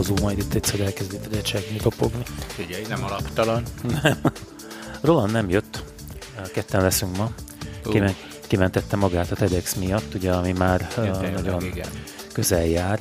vonatkozó, majd itt egyszer elkezdi segni kopogni. Figyelj, nem alaptalan. Nem. Roland nem jött, ketten leszünk ma. Uh. kimentette magát a TEDx miatt, ugye, ami már uh, nagyon igen. közel jár.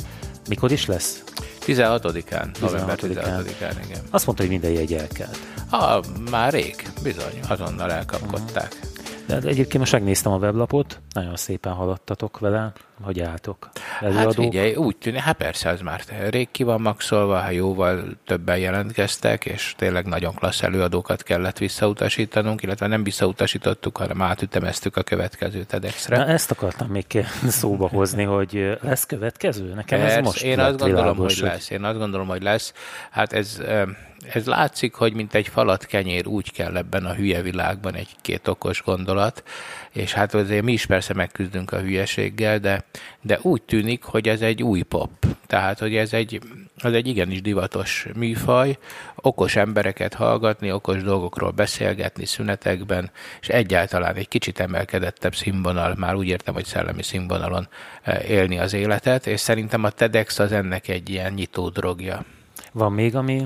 Mikor is lesz? 16-án, november 16-án, 16-án igen. Azt mondta, hogy minden jegy elkelt. Ah, már rég, bizony, azonnal elkapkodták. Uh-huh. De egyébként most megnéztem a weblapot, nagyon szépen haladtatok vele, hogy álltok. Előadók. Hát figyelj, úgy tűnik, hát persze, ez már rég ki van maxolva, hát jóval többen jelentkeztek, és tényleg nagyon klassz előadókat kellett visszautasítanunk, illetve nem visszautasítottuk, hanem átütemeztük a következő TEDx-re. Na ezt akartam még szóba hozni, hogy lesz következő? Nekem ez, ez most Én azt gondolom, világos, hogy lesz. Én azt gondolom, hogy lesz. Hát ez ez látszik, hogy mint egy falat kenyér úgy kell ebben a hülye világban egy-két okos gondolat, és hát azért mi is persze megküzdünk a hülyeséggel, de, de úgy tűnik, hogy ez egy új pop. Tehát, hogy ez egy, ez egy igenis divatos műfaj, okos embereket hallgatni, okos dolgokról beszélgetni szünetekben, és egyáltalán egy kicsit emelkedettebb színvonal, már úgy értem, hogy szellemi színvonalon eh, élni az életet, és szerintem a TEDx az ennek egy ilyen nyitó drogja. Van még, ami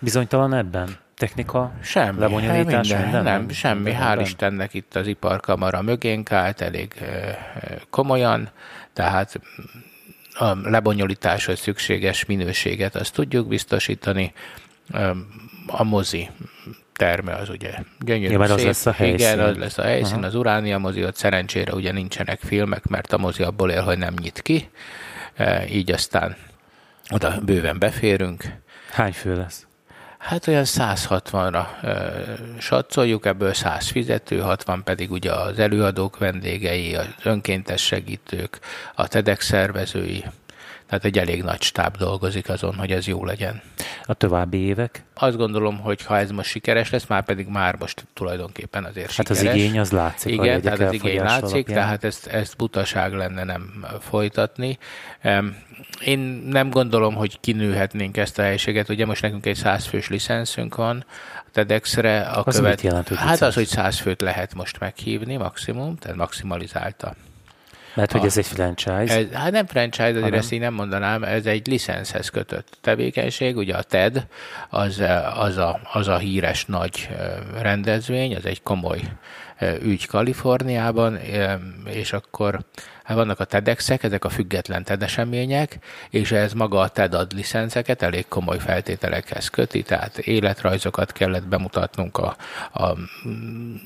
bizonytalan ebben? Technika? Semmi. Lebonyolítás? Minden, minden? Nem, semmi. Minden Hál' Istennek itt az iparkamara mögénk állt elég komolyan, tehát a lebonyolításhoz szükséges minőséget azt tudjuk biztosítani. A mozi terme az ugye gyönyörű ja, szép. az lesz a helyszín. Igen, az lesz a helyszín, uh-huh. az Uránia mozi, ott szerencsére ugye nincsenek filmek, mert a mozi abból él, hogy nem nyit ki, így aztán oda bőven beférünk. Hány fő lesz? Hát olyan 160-ra e, satszoljuk, ebből 100 fizető, 60 pedig ugye az előadók vendégei, az önkéntes segítők, a TEDx szervezői, tehát egy elég nagy stáb dolgozik azon, hogy ez jó legyen. A további évek? Azt gondolom, hogy ha ez most sikeres lesz, már pedig már most tulajdonképpen azért hát sikeres. Hát az igény az látszik. Igen, tehát az igény látszik, alapján. tehát ezt, ezt butaság lenne nem folytatni. Én nem gondolom, hogy kinőhetnénk ezt a helységet. Ugye most nekünk egy százfős licenszünk van TEDx-re. A az követ... mit jelent, hogy Hát az, hogy száz főt lehet most meghívni maximum, tehát maximalizálta mert hogy ez egy franchise. Ez, hát nem franchise, azért ezt én nem mondanám, ez egy licenszhez kötött tevékenység. Ugye a TED az, az, a, az a híres nagy rendezvény, az egy komoly ügy Kaliforniában, és akkor hát vannak a TEDx-ek, ezek a független TED események, és ez maga a TED ad licenceket elég komoly feltételekhez köti, tehát életrajzokat kellett bemutatnunk a, a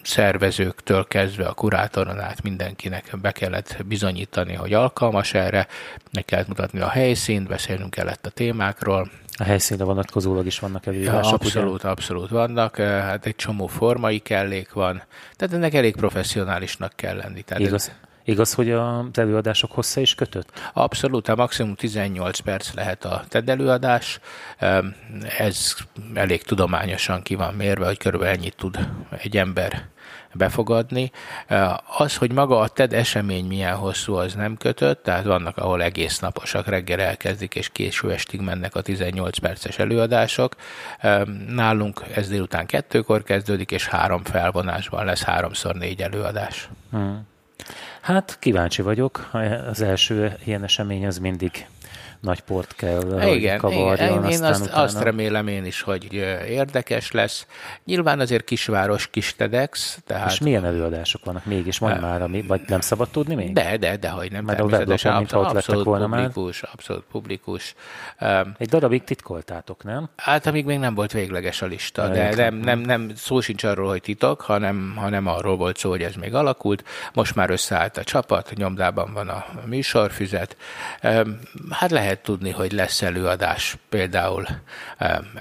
szervezőktől kezdve a kurátoron át mindenkinek be kellett bizonyítani, hogy alkalmas erre, meg kellett mutatni a helyszínt, beszélnünk kellett a témákról, a helyszínre vonatkozólag is vannak előírások. Ja, abszolút, ugye? abszolút vannak. Hát egy csomó formai kellék van. Tehát ennek elég professzionálisnak kell lenni. Tehát Igaz. Igaz, hogy az előadások hossza is kötött? Abszolút, a maximum 18 perc lehet a TED előadás. Ez elég tudományosan ki van mérve, hogy körülbelül ennyit tud egy ember befogadni. Az, hogy maga a TED esemény milyen hosszú, az nem kötött, tehát vannak, ahol egész naposak, reggel elkezdik, és késő estig mennek a 18 perces előadások. Nálunk ez délután kettőkor kezdődik, és három felvonásban lesz háromszor négy előadás. Hmm. Hát kíváncsi vagyok. Az első ilyen esemény az mindig nagy port kell igen, kavarjon. Igen, én azt, utána... azt remélem én is, hogy érdekes lesz. Nyilván azért kisváros, kis TEDx. Tehát... És milyen előadások vannak mégis? Uh, már, ami, vagy nem szabad tudni még? De, de, de, hogy nem. Mert a weblapon, mint ott abszolút volna publikus, már. Abszolút publikus. Egy darabig titkoltátok, nem? Hát, amíg még nem volt végleges a lista, de, de nem, nem, nem, szó sincs arról, hogy titok, hanem, hanem arról volt szó, hogy ez még alakult. Most már összeállt a csapat, nyomdában van a műsorfüzet. Hát lehet lehet tudni, hogy lesz előadás, például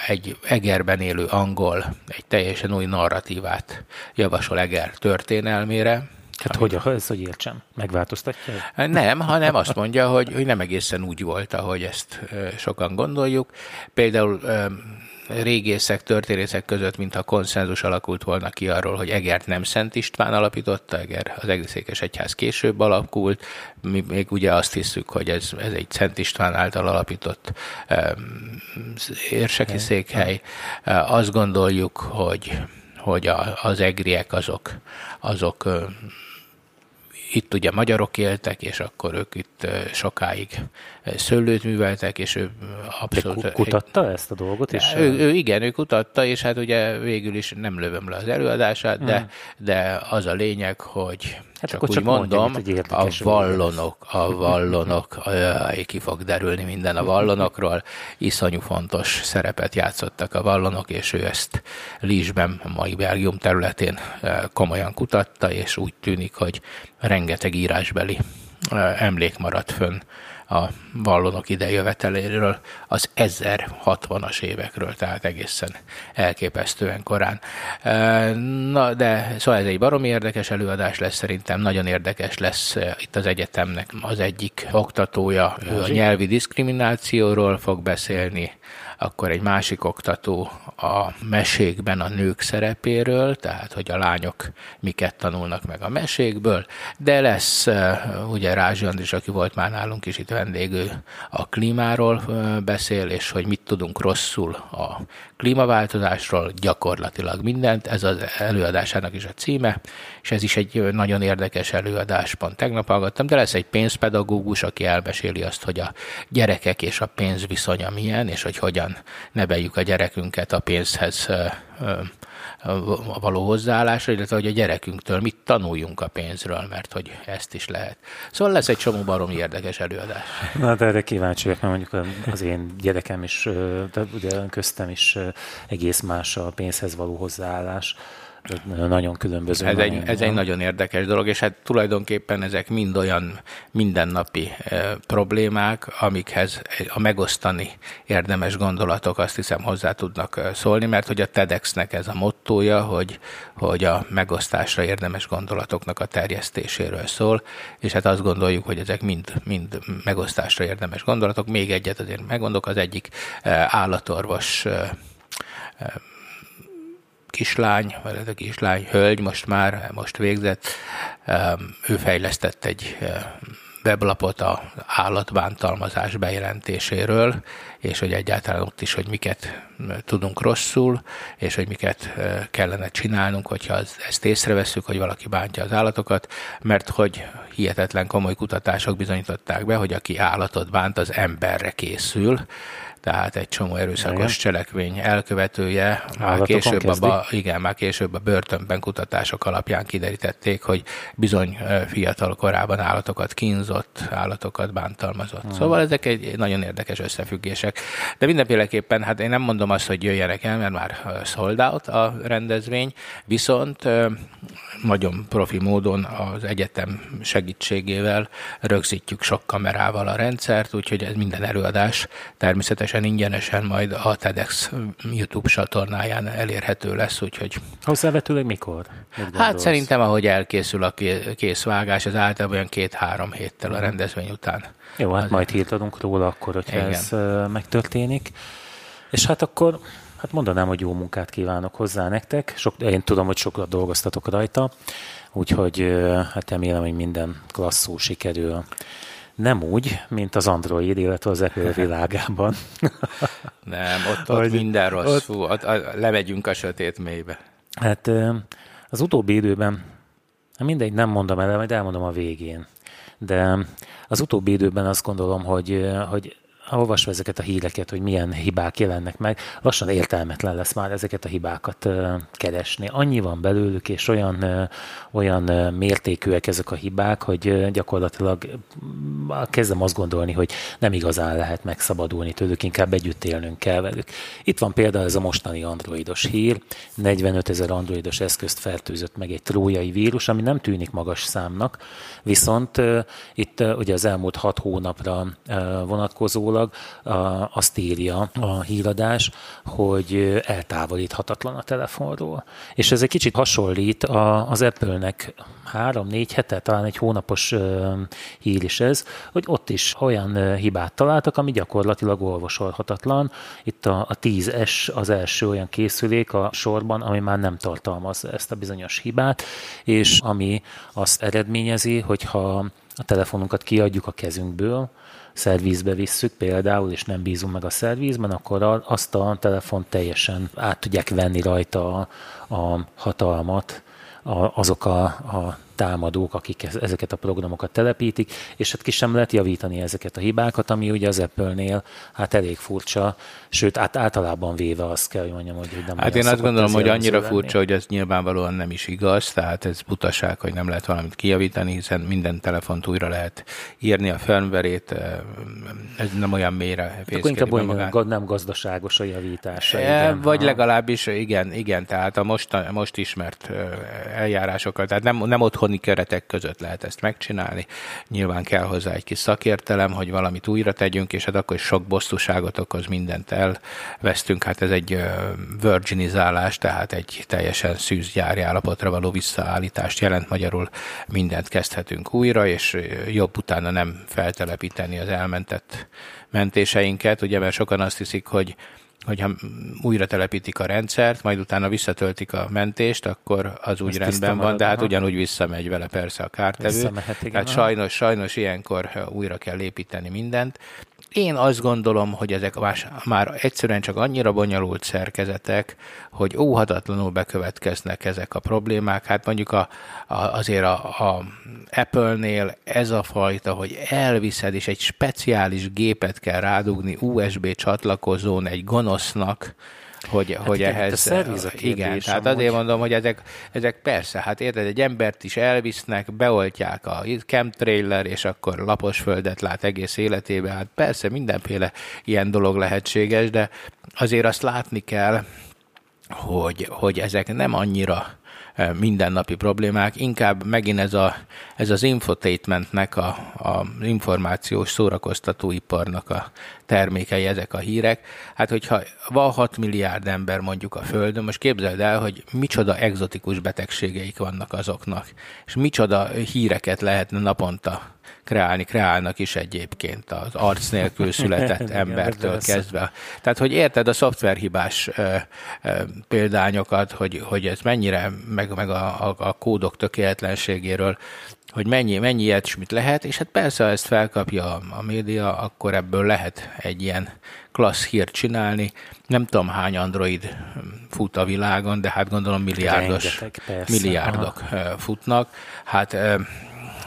egy Egerben élő angol egy teljesen új narratívát javasol Eger történelmére, Hát hogy, ez hogy értsem? Megváltoztatja? Nem, hanem azt mondja, hogy, hogy nem egészen úgy volt, ahogy ezt sokan gondoljuk. Például régészek, történészek között, mintha konszenzus alakult volna ki arról, hogy Egert nem Szent István alapította, Eger az Egészékes Egyház később alakult, mi még ugye azt hiszük, hogy ez, ez egy Szent István által alapított érseki székhely. Azt gondoljuk, hogy, hogy a, az egriek azok, azok itt ugye magyarok éltek, és akkor ők itt sokáig szőlőt műveltek, és ő abszolút... De kutatta ezt a dolgot? És ő, ő, igen, ő kutatta, és hát ugye végül is nem lövöm le az előadását, de, hmm. de az a lényeg, hogy Hát csak úgy csak mondom, mondja, a vallonok, a vallonok, ki fog derülni minden a vallonokról, iszonyú fontos szerepet játszottak a vallonok, és ő ezt a mai Belgium területén komolyan kutatta, és úgy tűnik, hogy rengeteg írásbeli emlék maradt fönn a vallonok idejöveteléről az 1060-as évekről, tehát egészen elképesztően korán. Na, de szóval ez egy baromi érdekes előadás lesz szerintem, nagyon érdekes lesz itt az egyetemnek az egyik oktatója, ő a nyelvi diszkriminációról fog beszélni, akkor egy másik oktató a mesékben a nők szerepéről, tehát hogy a lányok miket tanulnak meg a mesékből, de lesz ugye Rázsi Andris, aki volt már nálunk is itt vendégő, a klímáról beszél, és hogy mit tudunk rosszul a klímaváltozásról, gyakorlatilag mindent, ez az előadásának is a címe, és ez is egy nagyon érdekes előadás, pont tegnap hallgattam, de lesz egy pénzpedagógus, aki elmeséli azt, hogy a gyerekek és a pénz viszonya milyen, és hogy hogyan neveljük a gyerekünket a pénzhez való hozzáállásra, illetve hogy a gyerekünktől mit tanuljunk a pénzről, mert hogy ezt is lehet. Szóval lesz egy csomó baromi érdekes előadás. Na, de erre kíváncsi vagyok, mert mondjuk az én gyerekem is, de ugye köztem is egész más a pénzhez való hozzáállás nagyon különböző. Ez, egy, ez egy nagyon érdekes dolog, és hát tulajdonképpen ezek mind olyan mindennapi e, problémák, amikhez a megosztani érdemes gondolatok azt hiszem hozzá tudnak szólni, mert hogy a TEDx-nek ez a mottója, hogy, hogy a megosztásra érdemes gondolatoknak a terjesztéséről szól, és hát azt gondoljuk, hogy ezek mind, mind megosztásra érdemes gondolatok. Még egyet azért megmondok, az egyik állatorvos kislány, vagy ez a kislány, hölgy most már, most végzett, ő fejlesztett egy weblapot a állatbántalmazás bejelentéséről, és hogy egyáltalán ott is, hogy miket tudunk rosszul, és hogy miket kellene csinálnunk, hogyha ezt észreveszünk, hogy valaki bántja az állatokat, mert hogy hihetetlen komoly kutatások bizonyították be, hogy aki állatot bánt, az emberre készül, tehát egy csomó erőszakos igen. cselekvény elkövetője. Már később, a, igen, már később a börtönben kutatások alapján kiderítették, hogy bizony fiatal korában állatokat kínzott, állatokat bántalmazott. Hmm. Szóval ezek egy nagyon érdekes összefüggések. De mindenféleképpen, hát én nem mondom azt, hogy jöjjenek el, mert már sold out a rendezvény, viszont nagyon profi módon az egyetem segítségével rögzítjük sok kamerával a rendszert, úgyhogy ez minden előadás természetesen ingyenesen majd a TEDx YouTube csatornáján elérhető lesz, úgyhogy... Hozzávetőleg mikor? Hát szerintem, ahogy elkészül a készvágás, az általában olyan két-három héttel a rendezvény után. Jó, hát az majd hírt adunk róla akkor, hogyha Igen. ez megtörténik. És hát akkor Hát mondanám, hogy jó munkát kívánok hozzá nektek. Sok, én tudom, hogy sokat dolgoztatok rajta, úgyhogy hát remélem, hogy minden klasszul sikerül. Nem úgy, mint az Android, illetve az Apple világában. Nem, ott, ott hogy minden rossz. Ott... Fú, ott, lemegyünk a sötét mélybe. Hát az utóbbi időben, hát mindegy, nem mondom el, majd elmondom a végén. De az utóbbi időben azt gondolom, hogy, hogy olvasva ezeket a híreket, hogy milyen hibák jelennek meg, lassan értelmetlen lesz már ezeket a hibákat keresni. Annyi van belőlük, és olyan, olyan mértékűek ezek a hibák, hogy gyakorlatilag kezdem azt gondolni, hogy nem igazán lehet megszabadulni tőlük, inkább együtt élnünk kell velük. Itt van például ez a mostani androidos hír, 45 ezer androidos eszközt fertőzött meg egy trójai vírus, ami nem tűnik magas számnak, viszont itt ugye az elmúlt hat hónapra vonatkozólag gyakorlatilag azt írja a híradás, hogy eltávolíthatatlan a telefonról. És ez egy kicsit hasonlít az Apple-nek három-négy hete, talán egy hónapos hír is ez, hogy ott is olyan hibát találtak, ami gyakorlatilag olvasolhatatlan. Itt a, a 10S az első olyan készülék a sorban, ami már nem tartalmaz ezt a bizonyos hibát, és ami azt eredményezi, hogyha a telefonunkat kiadjuk a kezünkből, szervízbe visszük például, és nem bízunk meg a szervízben, akkor azt a telefont teljesen át tudják venni rajta a, a hatalmat, a, azok a, a támadók, akik ezeket a programokat telepítik, és hát ki sem lehet javítani ezeket a hibákat, ami ugye az Apple-nél hát elég furcsa, sőt, át, általában véve azt kell, hogy mondjam, hogy nem Hát én azt gondolom, hogy annyira furcsa, hogy ez nyilvánvalóan nem is igaz, tehát ez butaság, hogy nem lehet valamit kijavítani, hiszen minden telefont újra lehet írni a firmware ez nem olyan mélyre hát Akkor inkább olyan nem gazdaságos a javítása. E, igen. Vagy legalábbis igen, igen, tehát a most, most ismert eljárásokkal, tehát nem, nem otthoni keretek között lehet ezt megcsinálni. Nyilván kell hozzá egy kis szakértelem, hogy valamit újra tegyünk, és hát akkor is sok bosszúságot okoz, mindent elvesztünk. Hát ez egy virginizálás, tehát egy teljesen szűz gyári állapotra való visszaállítást jelent. Magyarul mindent kezdhetünk újra, és jobb utána nem feltelepíteni az elmentett mentéseinket, ugye, mert sokan azt hiszik, hogy hogyha újra telepítik a rendszert, majd utána visszatöltik a mentést, akkor az úgy Ezt rendben van, de hát aha. ugyanúgy visszamegy vele persze a kártevő. Tehát sajnos, sajnos ilyenkor újra kell építeni mindent. Én azt gondolom, hogy ezek már egyszerűen csak annyira bonyolult szerkezetek, hogy óhatatlanul bekövetkeznek ezek a problémák. Hát mondjuk a, a, azért a, a Apple-nél ez a fajta, hogy elviszed, és egy speciális gépet kell rádugni USB csatlakozón egy gonosznak, hogy, hát hogy igen, ehhez... A igen, tehát azért mondom, hogy ezek, ezek persze, hát érted, egy embert is elvisznek, beoltják a chemtrailer, és akkor lapos földet lát egész életébe, hát persze mindenféle ilyen dolog lehetséges, de azért azt látni kell, hogy, hogy ezek nem annyira mindennapi problémák, inkább megint ez, a, ez az infotainmentnek, a, a információs szórakoztatóiparnak a termékei ezek a hírek. Hát, hogyha van 6 milliárd ember mondjuk a Földön, most képzeld el, hogy micsoda egzotikus betegségeik vannak azoknak, és micsoda híreket lehetne naponta kreálni, kreálnak is egyébként az arc nélkül született embertől kezdve. Tehát, hogy érted a szoftverhibás ö, ö, példányokat, hogy, hogy ez mennyire, meg, meg a, a, a kódok tökéletlenségéről, hogy mennyi, mennyi ilyesmit lehet, és hát persze, ha ezt felkapja a, a média, akkor ebből lehet egy ilyen klassz hírt csinálni. Nem tudom, hány android fut a világon, de hát gondolom milliárdos, Rengeteg, milliárdok Aha. futnak. Hát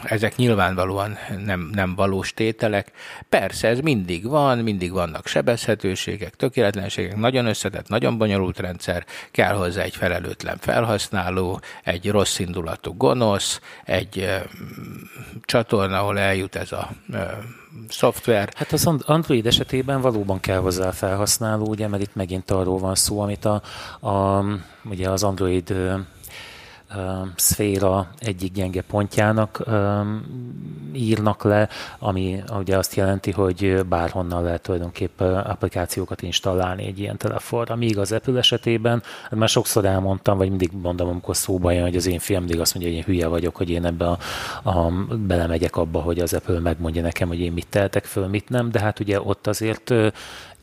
ezek nyilvánvalóan nem, nem valós tételek. Persze, ez mindig van, mindig vannak sebezhetőségek, tökéletlenségek, nagyon összetett, nagyon bonyolult rendszer, kell hozzá egy felelőtlen felhasználó, egy rossz indulatú gonosz, egy ö, csatorna, ahol eljut ez a ö, szoftver. Hát az Android esetében valóban kell hozzá felhasználó, ugye, mert itt megint arról van szó, amit a, a ugye az Android szféra egyik gyenge pontjának írnak le, ami ugye azt jelenti, hogy bárhonnan lehet tulajdonképpen applikációkat installálni egy ilyen telefonra. Míg az Apple esetében, hát már sokszor elmondtam, vagy mindig mondom, amikor szóba jön, hogy az én fiam mindig azt mondja, hogy én hülye vagyok, hogy én ebbe a, a, belemegyek abba, hogy az Apple megmondja nekem, hogy én mit tehetek föl, mit nem, de hát ugye ott azért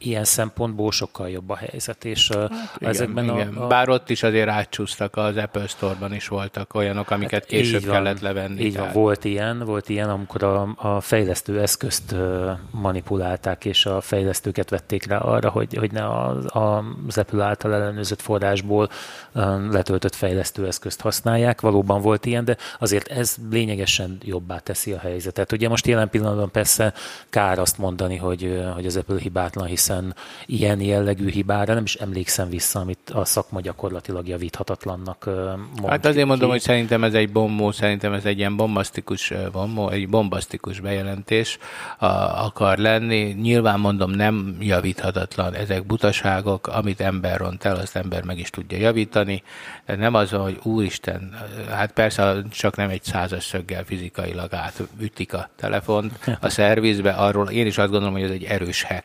ilyen szempontból sokkal jobb a helyzet, és hát igen, ezekben igen. A, a... Bár ott is azért átcsúsztak, az Apple Store-ban is voltak olyanok, amiket hát később van, kellett levenni. Így van, volt ilyen, volt ilyen, amikor a, a fejlesztő eszközt manipulálták, és a fejlesztőket vették rá arra, hogy, hogy ne a, a, az Apple által ellenőrzött forrásból letöltött fejlesztő eszközt használják. Valóban volt ilyen, de azért ez lényegesen jobbá teszi a helyzetet. Ugye most jelen pillanatban persze kár azt mondani, hogy, hogy az Apple hibátlan, hiszen hiszen ilyen jellegű hibára nem is emlékszem vissza, amit a szakma gyakorlatilag javíthatatlannak mond. Hát azért mondom, hogy szerintem ez egy bombó, szerintem ez egy ilyen bombasztikus, bombó, egy bombasztikus bejelentés akar lenni. Nyilván mondom, nem javíthatatlan, ezek butaságok, amit ember ront el, azt ember meg is tudja javítani. De nem az, hogy úristen, hát persze csak nem egy százas szöggel fizikailag átütik a telefont a szervizbe, arról én is azt gondolom, hogy ez egy erős hack.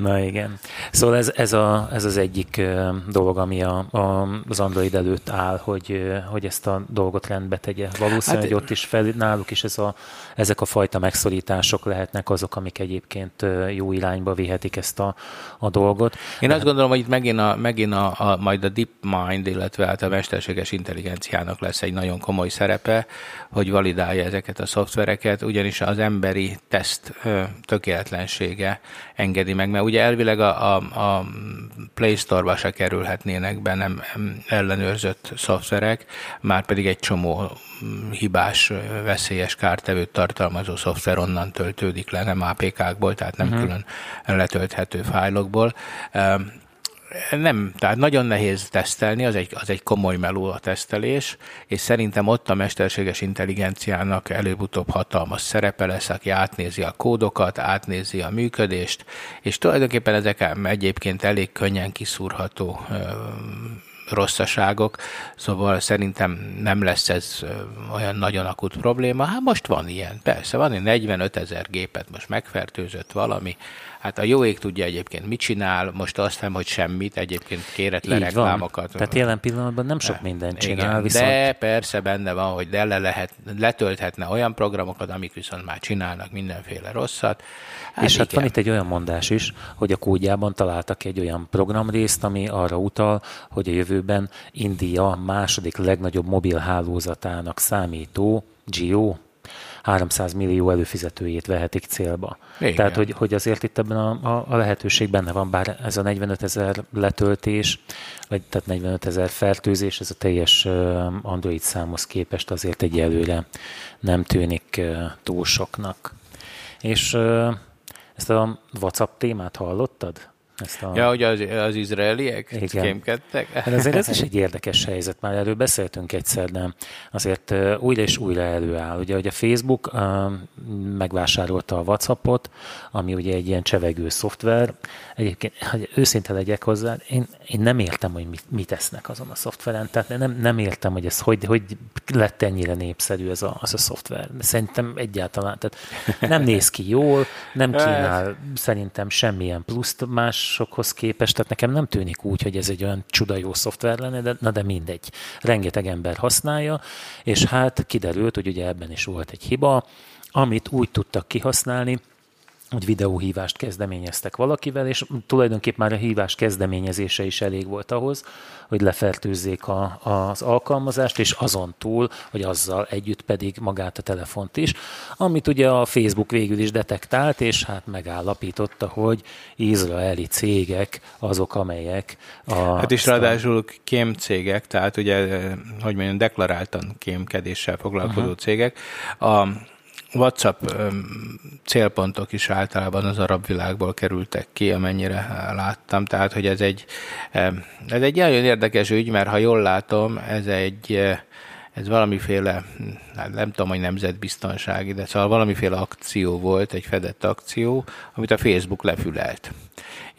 Na igen. Szóval ez, ez, a, ez az egyik dolog, ami a, a, az Android előtt áll, hogy, hogy ezt a dolgot rendbe tegye. Valószínűleg, hát, ott is fel, náluk is ez a, ezek a fajta megszorítások lehetnek azok, amik egyébként jó irányba vihetik ezt a, a dolgot. Én azt gondolom, hogy itt megint, a, megint a, a, majd a Deep Mind, illetve hát a mesterséges intelligenciának lesz egy nagyon komoly szerepe, hogy validálja ezeket a szoftvereket, ugyanis az emberi teszt tökéletlensége engedi meg, mert mert ugye elvileg a, a, a Play Store-ba se kerülhetnének be nem ellenőrzött szoftverek, már pedig egy csomó hibás, veszélyes kártevőt tartalmazó szoftver onnan töltődik le, nem APK-kból, tehát nem uh-huh. külön letölthető fájlokból nem, tehát nagyon nehéz tesztelni, az egy, az egy komoly meló a tesztelés, és szerintem ott a mesterséges intelligenciának előbb-utóbb hatalmas szerepe lesz, aki átnézi a kódokat, átnézi a működést, és tulajdonképpen ezek egyébként elég könnyen kiszúrható rosszaságok, szóval szerintem nem lesz ez olyan nagyon akut probléma. Hát most van ilyen, persze, van egy 45 ezer gépet most megfertőzött valami, Hát a jó ég tudja egyébként mit csinál, most azt nem, hogy semmit, egyébként kéretlen Így reklámokat. Van. Tehát jelen pillanatban nem sok mindent csinál. Igen, viszont... De persze benne van, hogy le lehet, letölthetne olyan programokat, amik viszont már csinálnak mindenféle rosszat. Hát és igen. hát van itt egy olyan mondás is, hogy a kódjában találtak egy olyan programrészt, ami arra utal, hogy a jövőben India második legnagyobb mobilhálózatának számító Geo 300 millió előfizetőjét vehetik célba. Igen. Tehát, hogy, hogy azért itt ebben a, a, a lehetőség benne van, bár ez a 45 ezer letöltés, vagy tehát 45 ezer fertőzés, ez a teljes Android számhoz képest azért egyelőre nem tűnik túl soknak. És ezt a WhatsApp témát hallottad? Ezt a... Ja, hogy az, az izraeliek Igen. kémkedtek. Hát azért ez is egy érdekes helyzet, már erről beszéltünk egyszer, de azért újra és újra előáll. Ugye, hogy a Facebook megvásárolta a WhatsAppot, ami ugye egy ilyen csevegő szoftver. Egyébként, hogy őszinte legyek hozzá, én, én nem értem, hogy mit, mit tesznek azon a szoftveren, tehát nem, nem értem, hogy ez hogy, hogy lett ennyire népszerű ez a, az a szoftver. Szerintem egyáltalán, tehát nem néz ki jól, nem kínál szerintem semmilyen pluszt más másokhoz képest, tehát nekem nem tűnik úgy, hogy ez egy olyan csuda jó szoftver lenne, de, na de mindegy. Rengeteg ember használja, és hát kiderült, hogy ugye ebben is volt egy hiba, amit úgy tudtak kihasználni, hogy videóhívást kezdeményeztek valakivel, és tulajdonképpen már a hívás kezdeményezése is elég volt ahhoz, hogy lefertőzzék a, az alkalmazást, és azon túl, hogy azzal együtt pedig magát a telefont is, amit ugye a Facebook végül is detektált, és hát megállapította, hogy izraeli cégek azok, amelyek a... Hát is ráadásul kém cégek, tehát ugye, hogy mondjam, deklaráltan kémkedéssel foglalkozó uh-huh. cégek. A, WhatsApp célpontok is általában az arab világból kerültek ki, amennyire láttam, tehát hogy ez egy, ez egy nagyon érdekes ügy, mert ha jól látom, ez egy ez valamiféle, hát nem tudom, hogy nemzetbiztonsági, de szóval valamiféle akció volt, egy fedett akció, amit a Facebook lefülelt.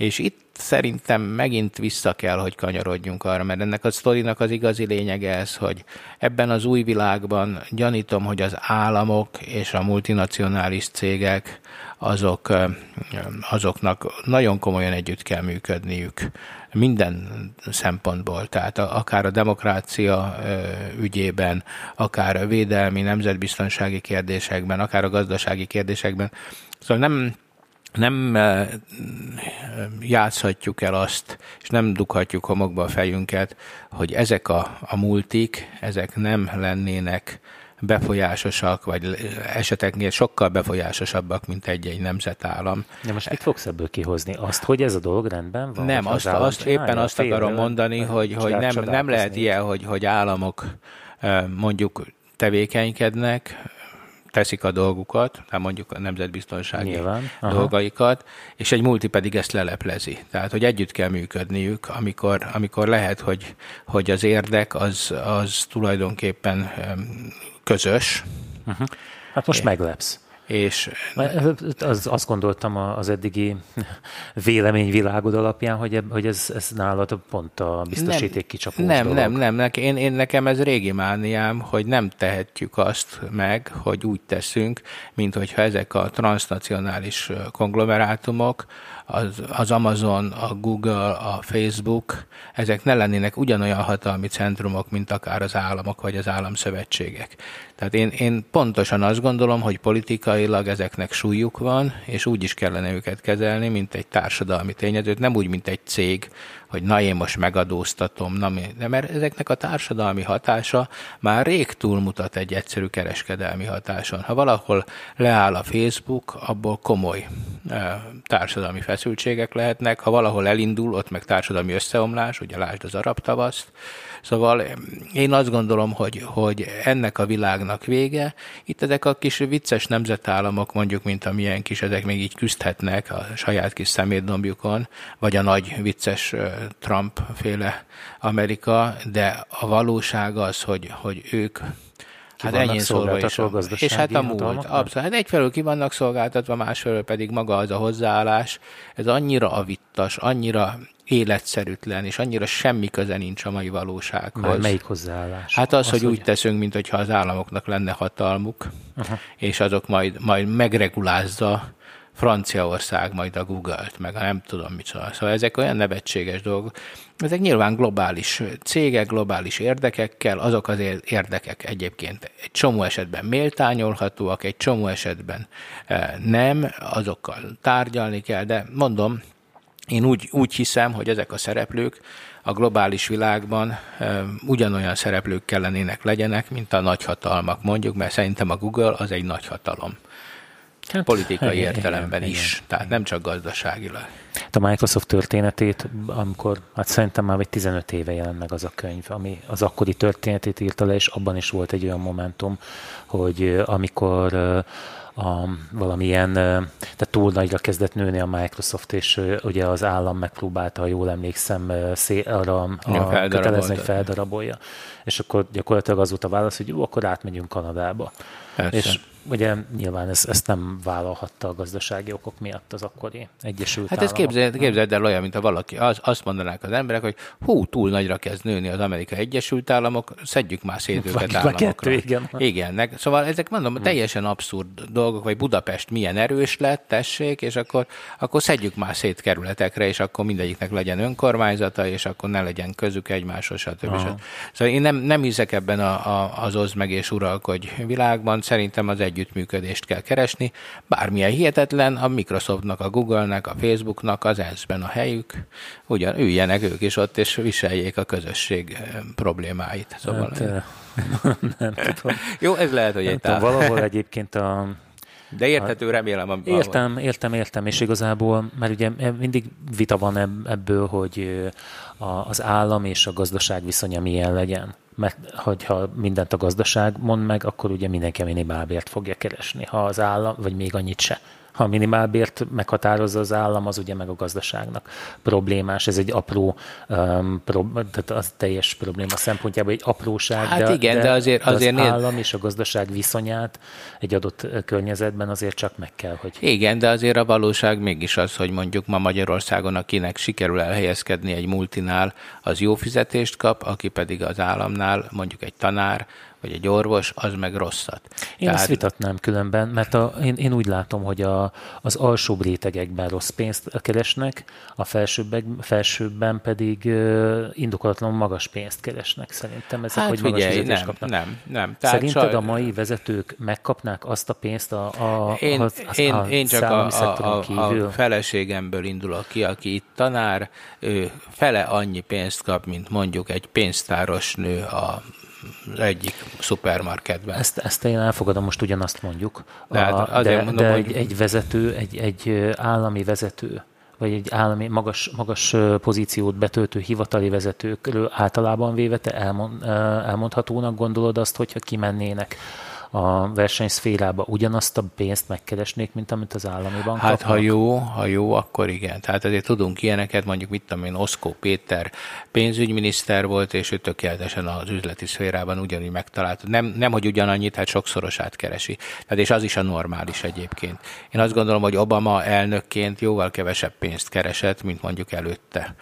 És itt szerintem megint vissza kell, hogy kanyarodjunk arra, mert ennek a sztorinak az igazi lényege ez, hogy ebben az új világban gyanítom, hogy az államok és a multinacionális cégek azok, azoknak nagyon komolyan együtt kell működniük minden szempontból, tehát akár a demokrácia ügyében, akár a védelmi, nemzetbiztonsági kérdésekben, akár a gazdasági kérdésekben. Szóval nem, nem játszhatjuk el azt, és nem dughatjuk homokba a fejünket, hogy ezek a, a multik, ezek nem lennének befolyásosak, vagy eseteknél sokkal befolyásosabbak, mint egy-egy nemzetállam. De most mit fogsz ebből kihozni? Azt, hogy ez a dolog rendben van? Nem, azt, azt éppen azt akarom mondani, hogy, hogy nem, nem lehet ilyen, hogy, hogy államok mondjuk tevékenykednek, teszik a dolgukat, tehát mondjuk a nemzetbiztonsági Nyilván. dolgaikat, és egy multi pedig ezt leleplezi. Tehát, hogy együtt kell működniük, amikor, amikor lehet, hogy, hogy az érdek az, az tulajdonképpen közös. Uh-huh. Hát most meglepsz. És az, azt gondoltam az eddigi véleményvilágod alapján, hogy, hogy ez, ez nálad pont a biztosíték kicsapó Nem, dolog. nem, nem. nem. Én, én, nekem ez régi mániám, hogy nem tehetjük azt meg, hogy úgy teszünk, mint hogyha ezek a transnacionális konglomerátumok az, az Amazon, a Google, a Facebook, ezek ne lennének ugyanolyan hatalmi centrumok, mint akár az államok vagy az államszövetségek. Tehát én, én pontosan azt gondolom, hogy politikailag ezeknek súlyuk van, és úgy is kellene őket kezelni, mint egy társadalmi tényezőt, nem úgy, mint egy cég, hogy na én most megadóztatom, na, de mert ezeknek a társadalmi hatása már rég túlmutat egy egyszerű kereskedelmi hatáson. Ha valahol leáll a Facebook, abból komoly társadalmi feszültségek lehetnek, ha valahol elindul, ott meg társadalmi összeomlás, ugye lásd az arab tavaszt, Szóval én azt gondolom, hogy, hogy ennek a világnak vége. Itt ezek a kis vicces nemzetállamok, mondjuk, mint amilyen kis, ezek még így küzdhetnek a saját kis szemétdombjukon, vagy a nagy vicces Trump-féle Amerika, de a valóság az, hogy, hogy ők Hát ennyi szólva is. És hát a múlt. Abszolút. Hát egyfelől ki vannak szolgáltatva, másfelől pedig maga az a hozzáállás. Ez annyira avittas, annyira életszerűtlen, és annyira semmi köze nincs a mai valósághoz. Már melyik hozzáállás? Hát az, az hogy, hogy úgy teszünk, mintha az államoknak lenne hatalmuk, Aha. és azok majd, majd megregulázza Franciaország majd a Google-t, meg a nem tudom szóval. Szóval ezek olyan nevetséges dolgok. Ezek nyilván globális cégek, globális érdekekkel, azok az érdekek egyébként egy csomó esetben méltányolhatóak, egy csomó esetben eh, nem, azokkal tárgyalni kell, de mondom, én úgy, úgy hiszem, hogy ezek a szereplők a globális világban e, ugyanolyan szereplők kellenének legyenek, mint a nagyhatalmak, mondjuk, mert szerintem a Google az egy nagyhatalom. Hát, politikai igen, értelemben igen, is, igen, tehát igen. nem csak gazdaságilag. A Microsoft történetét, amikor, hát szerintem már egy 15 éve jelent meg az a könyv, ami az akkori történetét írta le, és abban is volt egy olyan momentum, hogy amikor a, valamilyen, tehát túl nagyra kezdett nőni a Microsoft, és ugye az állam megpróbálta, ha jól emlékszem, szé, arra a kötelezni, hogy feldarabolja. És akkor gyakorlatilag az volt a válasz, hogy jó, akkor átmegyünk Kanadába. Persze. És ugye nyilván ez, ezt nem vállalhatta a gazdasági okok miatt az akkori Egyesült Hát ez képzeld, képzeld el olyan, mint ha valaki, az, azt mondanák az emberek, hogy hú, túl nagyra kezd nőni az Amerikai Egyesült Államok, szedjük már szét őket államokra. Kettő, igen. igen. Nek, szóval ezek mondom, hmm. teljesen abszurd dolgok, vagy Budapest milyen erős lett, tessék, és akkor, akkor szedjük már szét kerületekre, és akkor mindegyiknek legyen önkormányzata, és akkor ne legyen közük egymáshoz, stb. stb. Szóval én nem, nem hiszek ebben a, a, az oz meg és uralkodj világban, szerintem az egy együttműködést kell keresni. Bármilyen hihetetlen, a Microsoftnak, a Googlenek, a Facebooknak az ENSZ-ben a helyük, ugyan üljenek ők is ott, és viseljék a közösség problémáit. Szóval hát, eh, nem tudom. Jó, ez lehet, hogy egy tudom, Valahol egyébként a de érthető, remélem. A, értem, értem, értem, és igazából, mert ugye mindig vita van ebből, hogy az állam és a gazdaság viszonya milyen legyen mert hogyha mindent a gazdaság mond meg, akkor ugye mindenki a minimálbért fogja keresni, ha az állam, vagy még annyit se ha a minimálbért meghatározza az állam, az ugye meg a gazdaságnak problémás. Ez egy apró, um, pro, tehát az teljes probléma szempontjából egy apróság, hát de, igen, de, de azért, azért az állam és a gazdaság viszonyát egy adott környezetben azért csak meg kell, hogy... Igen, de azért a valóság mégis az, hogy mondjuk ma Magyarországon, akinek sikerül elhelyezkedni egy multinál, az jó fizetést kap, aki pedig az államnál, mondjuk egy tanár, vagy egy orvos, az meg rosszat. Én Tehát... ezt vitatnám különben, mert a, én, én úgy látom, hogy a, az alsóbb rétegekben rossz pénzt keresnek, a felsőbbek, felsőbben pedig uh, indokolatlanul magas pénzt keresnek. Szerintem ezek, hát, hogy magas figyelj, nem, kapnak. Nem, nem. Tehát Szerinted saj... a mai vezetők megkapnák azt a pénzt a, a, én, a, a, én, a én csak a, a, a, a feleségemből indulok ki, aki itt tanár, ő fele annyi pénzt kap, mint mondjuk egy pénztáros nő a egyik szupermarketben. Ezt, ezt én elfogadom, most ugyanazt mondjuk. De, hát de, mondom, de hogy... egy, egy vezető, egy, egy állami vezető, vagy egy állami magas, magas pozíciót betöltő hivatali vezetőkről általában véve te elmond, elmondhatónak gondolod azt, hogyha kimennének a versenyszférába ugyanazt a pénzt megkeresnék, mint amit az állami bank Hát kapnak? ha jó, ha jó, akkor igen. Tehát azért tudunk ilyeneket, mondjuk mit tudom én, Oszkó Péter pénzügyminiszter volt, és ő tökéletesen az üzleti szférában ugyanúgy megtalált. Nem, nem hogy ugyanannyit, hát sokszorosát keresi. Tehát és az is a normális egyébként. Én azt gondolom, hogy Obama elnökként jóval kevesebb pénzt keresett, mint mondjuk előtte.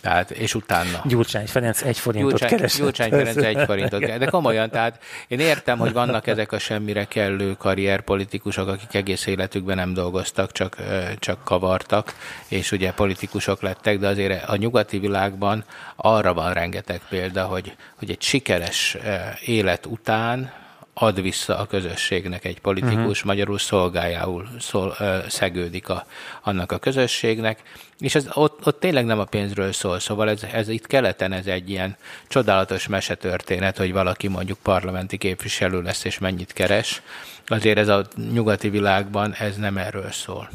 Tehát, és utána. Gyurcsány Ferenc egy forintot Gyurcsány, keresett. Gyurcsány Ferenc egy forintot keresett. De komolyan, tehát én értem, hogy vannak ezek a semmire kellő karrierpolitikusok, akik egész életükben nem dolgoztak, csak, csak kavartak, és ugye politikusok lettek, de azért a nyugati világban arra van rengeteg példa, hogy, hogy egy sikeres élet után ad vissza a közösségnek egy politikus, uh-huh. magyarul szolgájául szol, ö, szegődik a, annak a közösségnek, és ez ott, ott tényleg nem a pénzről szól, szóval ez, ez itt keleten ez egy ilyen csodálatos mesetörténet, hogy valaki mondjuk parlamenti képviselő lesz, és mennyit keres. Azért ez a nyugati világban ez nem erről szól.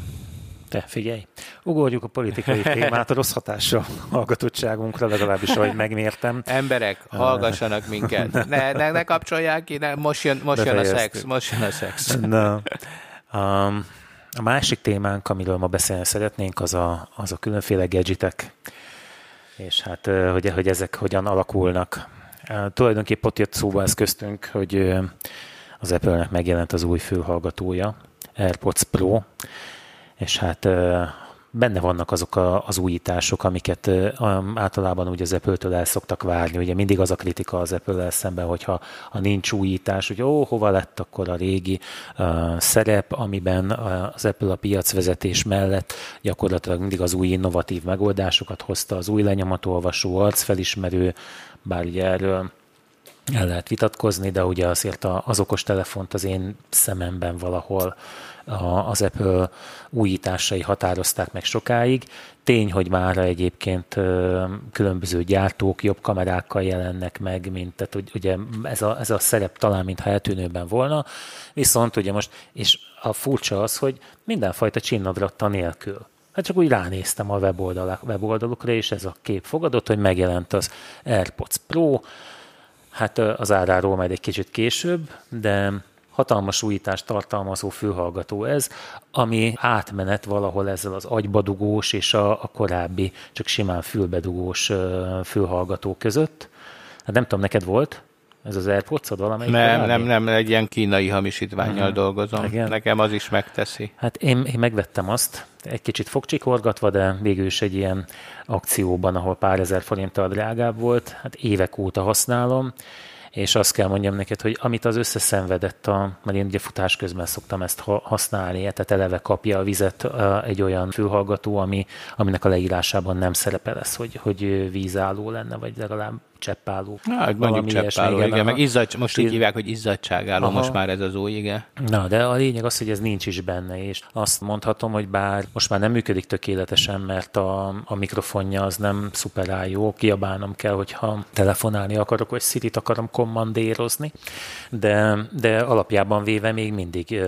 Te figyelj, ugorjuk a politikai témát a rossz hatásra hallgatottságunkra, legalábbis ahogy megmértem. Emberek, hallgassanak minket. Ne, ne, ne kapcsolják ki, ne, most jön, most jön a szex, most jön a szex. Na, um, a másik témánk, amiről ma beszélni szeretnénk, az a, az a különféle gadgetek, és hát, hogy, hogy ezek hogyan alakulnak. Tulajdonképpen ott jött szóba ez köztünk, hogy az Apple-nek megjelent az új fülhallgatója, AirPods Pro, és hát benne vannak azok a, az újítások, amiket általában ugye az Apple-től el szoktak várni. Ugye mindig az a kritika az Apple-el szemben, hogyha ha nincs újítás, hogy ó, hova lett akkor a régi szerep, amiben az Apple a piacvezetés mellett gyakorlatilag mindig az új innovatív megoldásokat hozta, az új lenyomatolvasó, arcfelismerő, bár ugye erről el lehet vitatkozni, de ugye azért az okos telefont az én szememben valahol az Apple újításai határozták meg sokáig. Tény, hogy már egyébként különböző gyártók jobb kamerákkal jelennek meg, mint tehát ugye ez a, ez a szerep talán mintha eltűnőben volna, viszont ugye most, és a furcsa az, hogy mindenfajta csinnadratta nélkül. Hát csak úgy ránéztem a weboldalukra, és ez a kép fogadott, hogy megjelent az AirPods Pro, hát az áráról majd egy kicsit később, de hatalmas újítást tartalmazó fülhallgató ez, ami átmenet valahol ezzel az agybadugós és a, a korábbi csak simán fülbedugós fülhallgató között. Hát nem tudom, neked volt? Ez az airpods valamelyik? Nem, korábbi? nem, nem, egy ilyen kínai hamisítványjal uh-huh. dolgozom. Igen. Nekem az is megteszi. Hát én, én megvettem azt, egy kicsit fogcsikorgatva, de végül is egy ilyen akcióban, ahol pár ezer forinttal drágább volt. Hát évek óta használom, és azt kell mondjam neked, hogy amit az összeszenvedett, a, mert én ugye futás közben szoktam ezt használni, tehát eleve kapja a vizet egy olyan fülhallgató, ami, aminek a leírásában nem szerepel ez, hogy, hogy vízálló lenne, vagy legalább cseppálló. Na, mondjuk cseppálló, igen, igen meg izzadság, most így hívják, hogy izzadságálló, Aha. most már ez az új, igen. Na, de a lényeg az, hogy ez nincs is benne, és azt mondhatom, hogy bár most már nem működik tökéletesen, mert a, a mikrofonja az nem szuper jó, kiabálnom kell, hogyha telefonálni akarok, vagy Siri-t akarom kommandérozni, de, de alapjában véve még mindig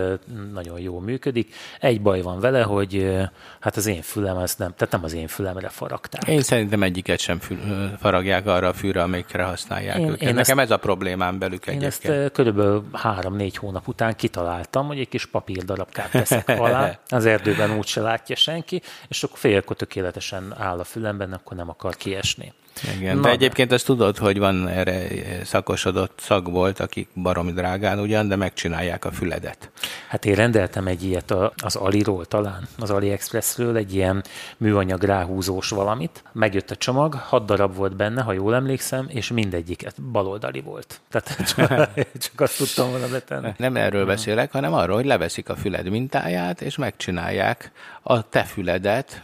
nagyon jól működik. Egy baj van vele, hogy hát az én fülem, az nem, tehát nem az én fülemre faragták. Én szerintem egyiket sem fül, faragják arra a fűre, amikre használják én, őket. Én Nekem ezt, ez a problémám velük én egyébként. Én ezt körülbelül három-négy hónap után kitaláltam, hogy egy kis papírdarabkát teszek alá, az erdőben úgyse látja senki, és akkor félkor tökéletesen áll a fülemben, akkor nem akar kiesni. Igen, Na, de egyébként azt tudod, hogy van erre szakosodott szakbolt, akik baromi drágán ugyan, de megcsinálják a füledet. Hát én rendeltem egy ilyet az Aliról talán, az AliExpressről, egy ilyen műanyag ráhúzós valamit. Megjött a csomag, hat darab volt benne, ha jól emlékszem, és mindegyiket baloldali volt. Tehát csak, csak azt tudtam volna betenni. Nem erről beszélek, hanem arról, hogy leveszik a füled mintáját, és megcsinálják a te füledet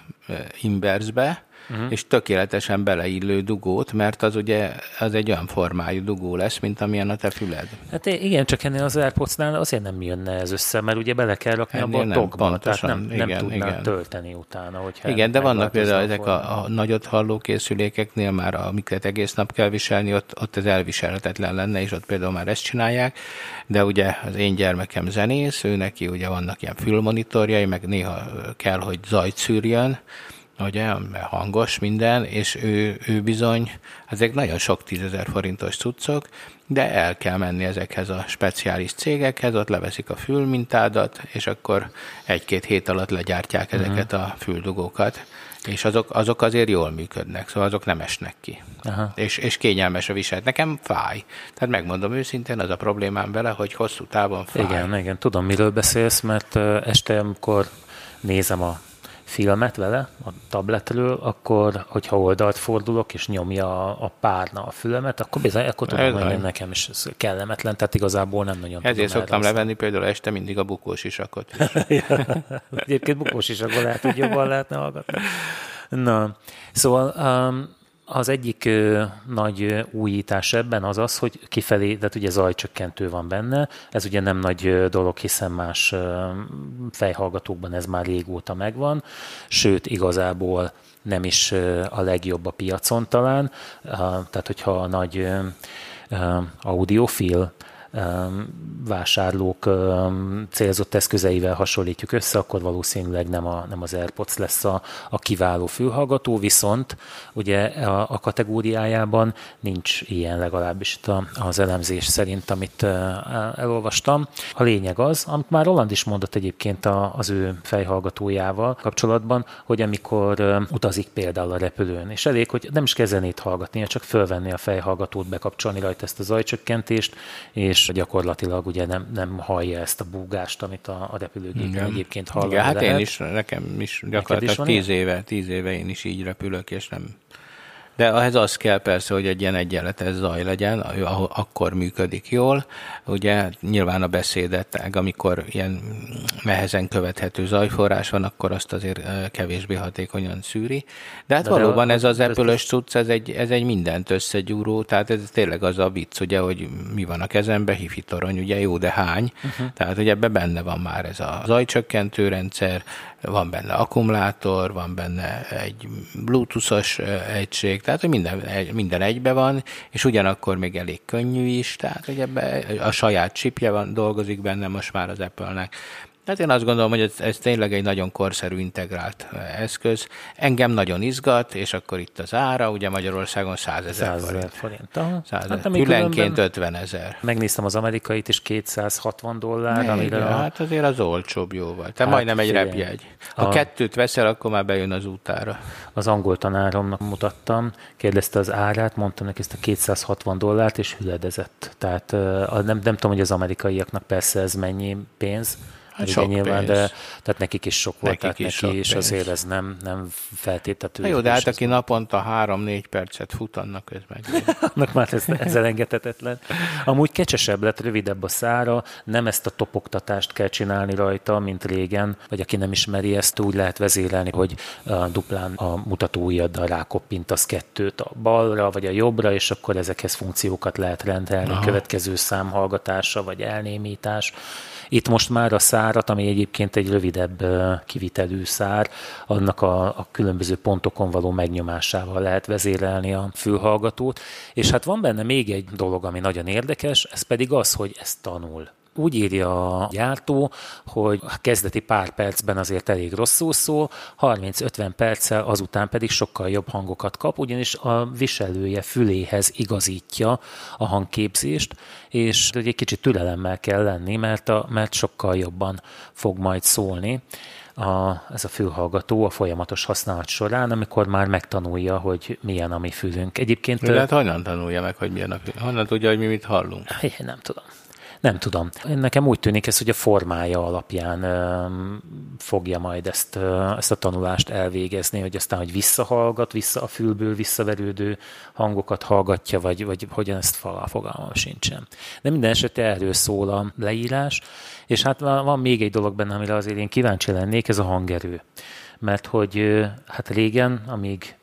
inverzbe, uh-huh. és tökéletesen beleillő dugót, mert az ugye az egy olyan formájú dugó lesz, mint amilyen a te füled. Hát igen, csak ennél az AirPods-nál azért nem jönne ez össze, mert ugye bele kell rakni abba a tokba, tehát nem, nem igen, tudná igen. tölteni utána. Hogyha igen, de vannak például ezek a, a nagyot halló készülékeknél már, amiket egész nap kell viselni, ott, ott ez elviselhetetlen lenne, és ott például már ezt csinálják, de ugye az én gyermekem zenész, ő neki ugye vannak ilyen fülmonitorjai, meg néha kell, hogy zajt szűrjön, ugye, hangos minden, és ő, ő bizony, ezek nagyon sok tízezer forintos cuccok, de el kell menni ezekhez a speciális cégekhez, ott leveszik a fülmintádat, és akkor egy-két hét alatt legyártják uh-huh. ezeket a füldugókat, és azok, azok azért jól működnek, szóval azok nem esnek ki. Aha. És, és kényelmes a viselet. Nekem fáj. Tehát megmondom őszintén, az a problémám vele, hogy hosszú távon fáj. Igen, igen, tudom, miről beszélsz, mert este, amikor nézem a filmet vele a tabletről, akkor, hogyha oldalt fordulok, és nyomja a párna a fülemet, akkor bizony, akkor tudom, hogy nekem is ez kellemetlen, tehát igazából nem nagyon Ezért tudom szoktam levenni például este mindig a bukós isakot is. Egyébként bukós isakot lehet, hogy jobban lehetne hallgatni. Na, szóval um, Az egyik ö, nagy újítás ebben az az, hogy kifelé, tehát ugye zajcsökkentő van benne, ez ugye nem nagy dolog, hiszen más ö, fejhallgatókban ez már régóta megvan, sőt igazából nem is a legjobb a piacon talán, tehát hogyha a nagy audiofil vásárlók célzott eszközeivel hasonlítjuk össze, akkor valószínűleg nem, a, nem az AirPods lesz a, a kiváló fülhallgató, viszont ugye a, a kategóriájában nincs ilyen legalábbis itt az elemzés szerint, amit elolvastam. A lényeg az, amit már Roland is mondott egyébként az ő fejhallgatójával kapcsolatban, hogy amikor utazik például a repülőn, és elég, hogy nem is kell zenét hallgatnia, csak fölvenni a fejhallgatót, bekapcsolni rajta ezt a zajcsökkentést, és és gyakorlatilag ugye nem, nem hallja ezt a búgást, amit a, a repülőgépen egyébként hallani Igen, hát lehet. én is, nekem is gyakorlatilag is tíz éve, tíz éve én is így repülök, és nem, de ehhez az kell persze, hogy egy ilyen egyenletes zaj legyen, akkor működik jól. Ugye nyilván a beszédet, amikor ilyen nehezen követhető zajforrás van, akkor azt azért kevésbé hatékonyan szűri. De hát de valóban de ez az apple cucc, ez egy, ez egy mindent összegyúró, tehát ez tényleg az a vicc, ugye, hogy mi van a kezembe, hifi torony, ugye jó, de hány. Uh-huh. Tehát, hogy ebben benne van már ez a zajcsökkentő rendszer, van benne akkumulátor, van benne egy bluetoothos egység, tehát hogy minden, minden egybe van, és ugyanakkor még elég könnyű is, tehát hogy ebbe a saját chipje van, dolgozik benne most már az Apple-nek. Hát én azt gondolom, hogy ez, ez tényleg egy nagyon korszerű integrált eszköz. Engem nagyon izgat, és akkor itt az ára, ugye Magyarországon 100 ezer forint. forint. 100 hát, Különként 50 ezer. Megnéztem az amerikait is 260 dollár, ne, amire... A... Hát azért az olcsóbb jóval. Te hát majdnem egy repjegy. Ha a... kettőt veszel, akkor már bejön az útára. Az angol tanáromnak mutattam, kérdezte az árát, mondtam neki ezt a 260 dollárt, és hüledezett. Tehát nem, nem tudom, hogy az amerikaiaknak persze ez mennyi pénz, Hát sok nyilván, pénz. de tehát nekik is sok volt, nekik tehát is neki is pénz. azért ez nem, nem feltétlenül. Jó, de hát aki naponta három-négy percet fut, annak ez meg. annak már ez, ez elengedhetetlen. Amúgy kecsesebb lett, rövidebb a szára, nem ezt a topogtatást kell csinálni rajta, mint régen, vagy aki nem ismeri ezt, úgy lehet vezérelni, hogy a duplán a mutatóiaddal rákoppintasz kettőt a balra, vagy a jobbra, és akkor ezekhez funkciókat lehet rendelni, Aha. következő szám hallgatása, vagy elnémítás. Itt most már a szárat, ami egyébként egy rövidebb kivitelű szár, annak a, a különböző pontokon való megnyomásával lehet vezérelni a fülhallgatót. És hát van benne még egy dolog, ami nagyon érdekes, ez pedig az, hogy ez tanul úgy írja a gyártó, hogy a kezdeti pár percben azért elég rosszul szól, 30-50 perccel azután pedig sokkal jobb hangokat kap, ugyanis a viselője füléhez igazítja a hangképzést, és egy kicsit türelemmel kell lenni, mert, a, mert sokkal jobban fog majd szólni. A, ez a fülhallgató a folyamatos használat során, amikor már megtanulja, hogy milyen a mi fülünk. Egyébként... De hát honnan tanulja meg, hogy milyen a fülünk? Honnan tudja, hogy mi mit hallunk? Én nem tudom. Nem tudom. Nekem úgy tűnik ez, hogy a formája alapján fogja majd ezt, ezt a tanulást elvégezni, hogy aztán, hogy visszahallgat, vissza a fülből visszaverődő hangokat hallgatja, vagy, vagy hogyan ezt fogalmam sincsen. De minden esetre erről szól a leírás, és hát van még egy dolog benne, amire azért én kíváncsi lennék, ez a hangerő. Mert hogy hát régen, amíg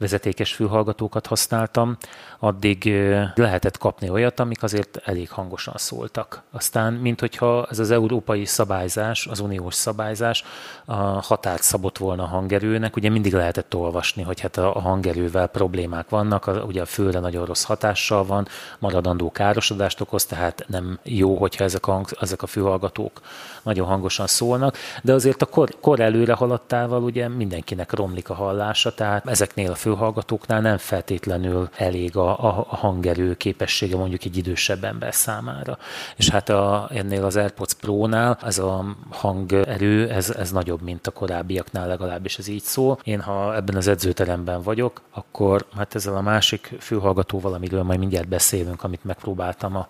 vezetékes fülhallgatókat használtam, addig lehetett kapni olyat, amik azért elég hangosan szóltak. Aztán, mint hogyha ez az európai szabályzás, az uniós szabályzás a határt szabott volna a hangerőnek, ugye mindig lehetett olvasni, hogy hát a hangerővel problémák vannak, a, ugye a fülre nagyon rossz hatással van, maradandó károsodást okoz, tehát nem jó, hogyha ezek a, ezek a fülhallgatók nagyon hangosan szólnak, de azért a kor, kor előre haladtával ugye mindenkinek romlik a hallása, tehát ezeknél a fülhallgatóknál nem feltétlenül elég a a, a hangerő képessége mondjuk egy idősebb ember számára. És hát a, ennél az AirPods Pro-nál ez a hangerő, ez, ez nagyobb, mint a korábbiaknál, legalábbis ez így szól. Én, ha ebben az edzőteremben vagyok, akkor hát ezzel a másik fülhallgatóval, amiről majd mindjárt beszélünk, amit megpróbáltam a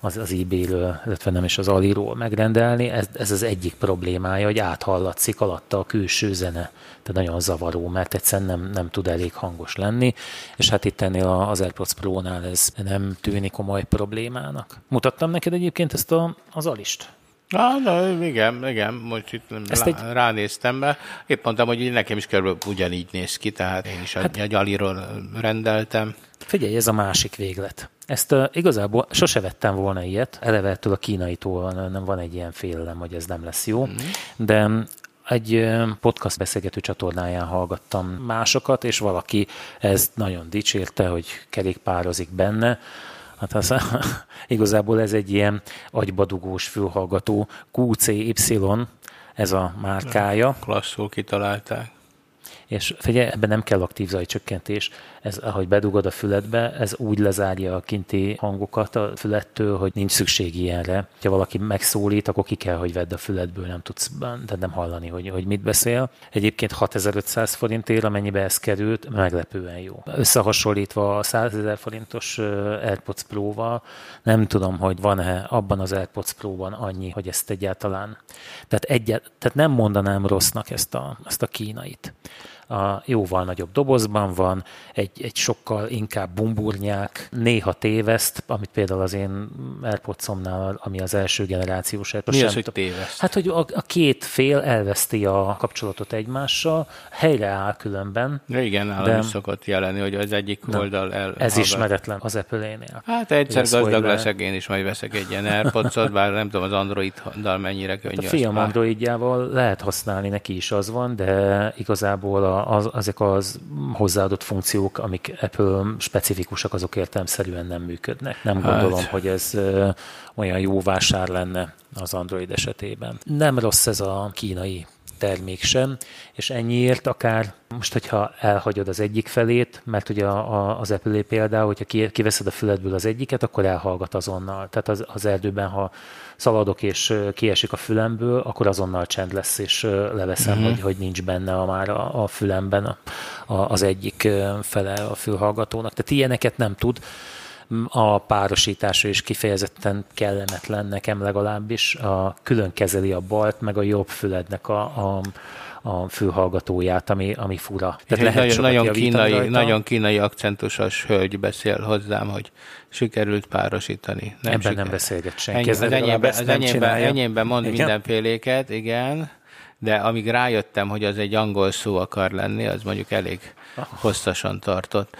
az, az eBay-ről, illetve nem is az Aliról megrendelni. Ez, ez az egyik problémája, hogy áthallatszik alatta a külső zene. Tehát nagyon zavaró, mert egyszerűen nem, nem tud elég hangos lenni, és hát itt ennél az AirPods Pro-nál ez nem tűnik komoly problémának. Mutattam neked egyébként ezt a, az Alist? Ah, na, igen, igen, most itt Ezt lá, egy... ránéztem be. Épp mondtam, hogy nekem is körülbelül ugyanígy néz ki, tehát én is hát... egy Aliról rendeltem. Figyelj, ez a másik véglet. Ezt uh, igazából sose vettem volna ilyet, eleve ettől a kínaitól nem van egy ilyen félelem, hogy ez nem lesz jó, mm. de egy podcast beszélgető csatornáján hallgattam másokat, és valaki ezt nagyon dicsérte, hogy kerékpározik benne. Hát az, igazából ez egy ilyen agybadugós fülhallgató QCY, ez a márkája. Klasszul kitalálták és figyelj, ebben nem kell aktív zajcsökkentés, ez ahogy bedugod a füledbe, ez úgy lezárja a kinti hangokat a fülettől, hogy nincs szükség ilyenre. Ha valaki megszólít, akkor ki kell, hogy vedd a füledből, nem tudsz de nem hallani, hogy, hogy mit beszél. Egyébként 6500 forintért, amennyibe ez került, meglepően jó. Összehasonlítva a 100 ezer forintos AirPods Pro-val, nem tudom, hogy van-e abban az AirPods Pro-ban annyi, hogy ezt egyáltalán. Tehát, egyet, tehát nem mondanám rossznak ezt a, ezt a kínait a jóval nagyobb dobozban van, egy, egy sokkal inkább bumburnyák, néha téveszt, amit például az én airpods ami az első generációs AirPods. Mi az, hogy téveszt? Hát, hogy a, a két fél elveszti a kapcsolatot egymással, helyreáll különben. De igen, nálam de... is szokott jelenni, hogy az egyik Na, oldal el. Ez ismeretlen az Apple-énél. Hát egyszer gazdag leszek, én is majd veszek egy ilyen airpods bár nem tudom az Android-dal mennyire könnyű. Hát a fiam Androidjával lehet használni, neki is az van, de igazából a az, ezek az hozzáadott funkciók, amik Apple specifikusak, azok értelmszerűen nem működnek. Nem hát. gondolom, hogy ez olyan jó vásár lenne az Android esetében. Nem rossz ez a kínai termék sem, és ennyiért akár most, hogyha elhagyod az egyik felét, mert ugye a, a, az Apple például, hogyha kiveszed a füledből az egyiket, akkor elhallgat azonnal. Tehát az, az erdőben, ha szaladok és kiesik a fülemből, akkor azonnal csend lesz, és leveszem, uh-huh. hogy, hogy nincs benne a, már a, a fülemben a, a, az egyik fele a fülhallgatónak. Tehát ilyeneket nem tud a párosítása is kifejezetten kellemetlen nekem legalábbis. A, külön kezeli a balt, meg a jobb fülednek a, a a fülhallgatóját, ami, ami fura. Tehát lehet nagyon, nagyon, kínai, rajta. nagyon kínai akcentusos hölgy beszél hozzám, hogy sikerült párosítani. Nem Ebben sikerült. nem beszélget senki. Ennyi, az enyémben, az enyémben, enyémben mond igen? mindenféléket, igen, de amíg rájöttem, hogy az egy angol szó akar lenni, az mondjuk elég hosszasan tartott.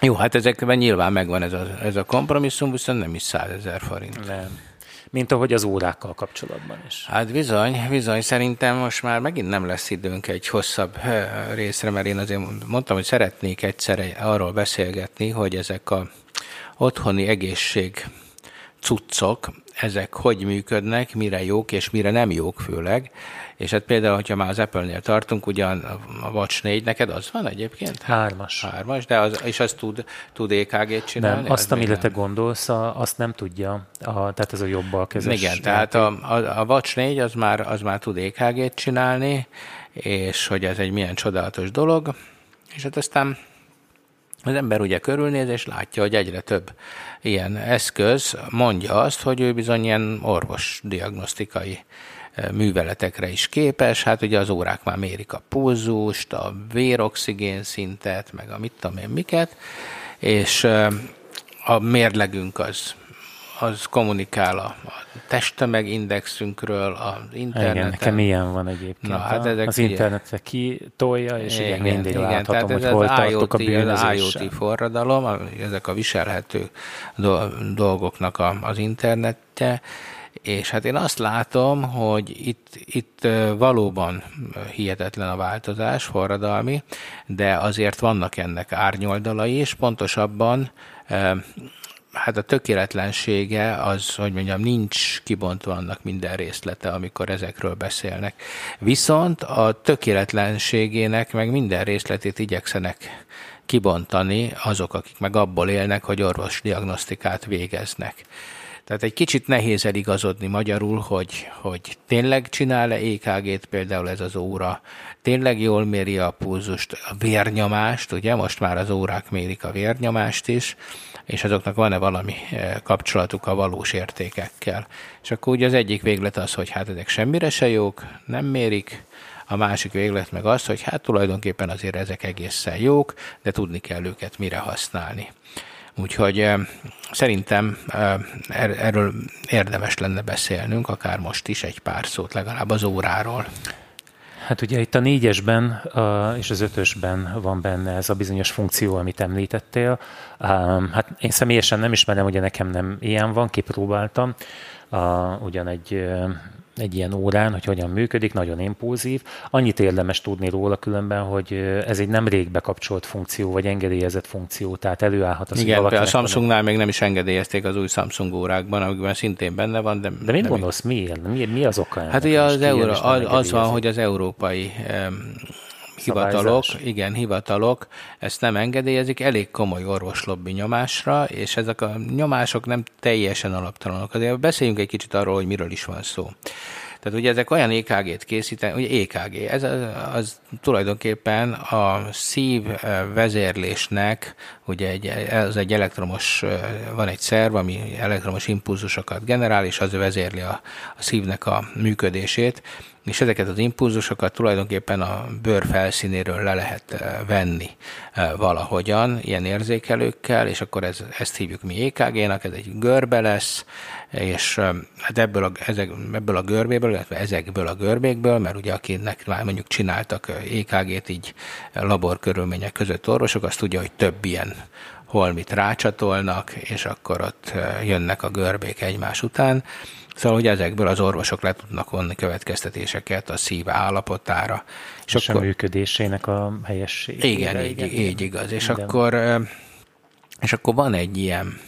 Jó, hát ezekben nyilván megvan ez a, ez a kompromisszum, viszont nem is százezer forint. Nem mint ahogy az órákkal kapcsolatban is. Hát bizony, bizony, szerintem most már megint nem lesz időnk egy hosszabb részre, mert én azért mondtam, hogy szeretnék egyszer arról beszélgetni, hogy ezek a otthoni egészség cuccok, ezek hogy működnek, mire jók és mire nem jók főleg. És hát például, hogyha már az Apple-nél tartunk, ugyan a Watch 4 neked az van egyébként? Hármas. Hármas, de az, és az tud, tud EKG-t csinálni? Nem, azt, amire te gondolsz, azt nem tudja, a, tehát ez a jobb kezes. Igen, tehát a, a, a Watch 4 az már, az már tud EKG-t csinálni, és hogy ez egy milyen csodálatos dolog, és hát aztán az ember ugye körülnéz, és látja, hogy egyre több ilyen eszköz mondja azt, hogy ő bizony ilyen orvos diagnosztikai műveletekre is képes. Hát ugye az órák már mérik a pulzust, a véroxigén szintet, meg a mit tudom én miket, és a mérlegünk az az kommunikál a, a testtömegindexünkről, az interneten. Igen, nekem ilyen van egyébként. Na, hát ezek az internetre kitolja, és igen, igen mindig igen, láthatom, hogy hol tartok a bűnözéssel. Az IoT forradalom, ezek a viselhető dolgoknak a, az internetje, és hát én azt látom, hogy itt, itt valóban hihetetlen a változás, forradalmi, de azért vannak ennek árnyoldalai, és pontosabban hát a tökéletlensége az, hogy mondjam, nincs kibontva annak minden részlete, amikor ezekről beszélnek. Viszont a tökéletlenségének meg minden részletét igyekszenek kibontani azok, akik meg abból élnek, hogy orvosdiagnosztikát végeznek. Tehát egy kicsit nehéz eligazodni magyarul, hogy, hogy tényleg csinál-e EKG-t például ez az óra, tényleg jól méri a pulzust, a vérnyomást, ugye most már az órák mérik a vérnyomást is, és azoknak van-e valami eh, kapcsolatuk a valós értékekkel. És akkor ugye az egyik véglet az, hogy hát ezek semmire se jók, nem mérik, a másik véglet meg az, hogy hát tulajdonképpen azért ezek egészen jók, de tudni kell őket mire használni. Úgyhogy szerintem er-, erről érdemes lenne beszélnünk, akár most is egy pár szót legalább az óráról. Hát ugye itt a négyesben és az ötösben van benne ez a bizonyos funkció, amit említettél. Hát én személyesen nem ismerem, ugye nekem nem ilyen van, kipróbáltam. Ugyan egy egy ilyen órán, hogy hogyan működik, nagyon impulzív. Annyit érdemes tudni róla különben, hogy ez egy nem rég bekapcsolt funkció, vagy engedélyezett funkció, tehát előállhat az, Igen, a Samsungnál még nem is engedélyezték az új Samsung órákban, amikben szintén benne van. De, de mit gondolsz, miért? Mi, mi az oka? Hát ugye az, euró, az, az van, hogy az európai hivatalok, igen, hivatalok ezt nem engedélyezik, elég komoly orvoslobbi nyomásra, és ezek a nyomások nem teljesen alaptalanok. Azért beszéljünk egy kicsit arról, hogy miről is van szó. Tehát ugye ezek olyan EKG-t készítenek, ugye EKG, ez az, az tulajdonképpen a szív vezérlésnek, ugye egy, ez egy elektromos, van egy szerv, ami elektromos impulzusokat generál, és az vezérli a, a szívnek a működését, és ezeket az impulzusokat tulajdonképpen a bőr felszínéről le lehet eh, venni eh, valahogyan, ilyen érzékelőkkel, és akkor ez, ezt hívjuk mi EKG-nak, ez egy görbe lesz, és eh, hát ebből a, ezek, ebből a görbéből, illetve ezekből a görbékből, mert ugye akinek már mondjuk csináltak EKG-t így laborkörülmények között orvosok, azt tudja, hogy több ilyen holmit rácsatolnak, és akkor ott jönnek a görbék egymás után, Szóval, hogy ezekből az orvosok le tudnak vonni következtetéseket a szív állapotára. És, és akkor, a működésének a helyességére. Igen, így, igen, így igaz. És akkor, és akkor van egy ilyen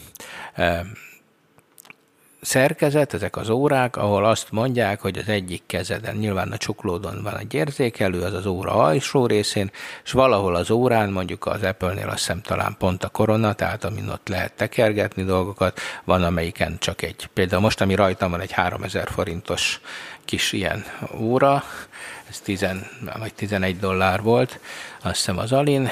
szerkezet, ezek az órák, ahol azt mondják, hogy az egyik kezeden, nyilván a csuklódon van egy érzékelő, az az óra alsó részén, és valahol az órán, mondjuk az Apple-nél azt hiszem talán pont a korona, tehát amin ott lehet tekergetni dolgokat, van amelyiken csak egy, például most, ami rajtam van egy 3000 forintos kis ilyen óra, ez 10 vagy 11 dollár volt, azt hiszem az Alin.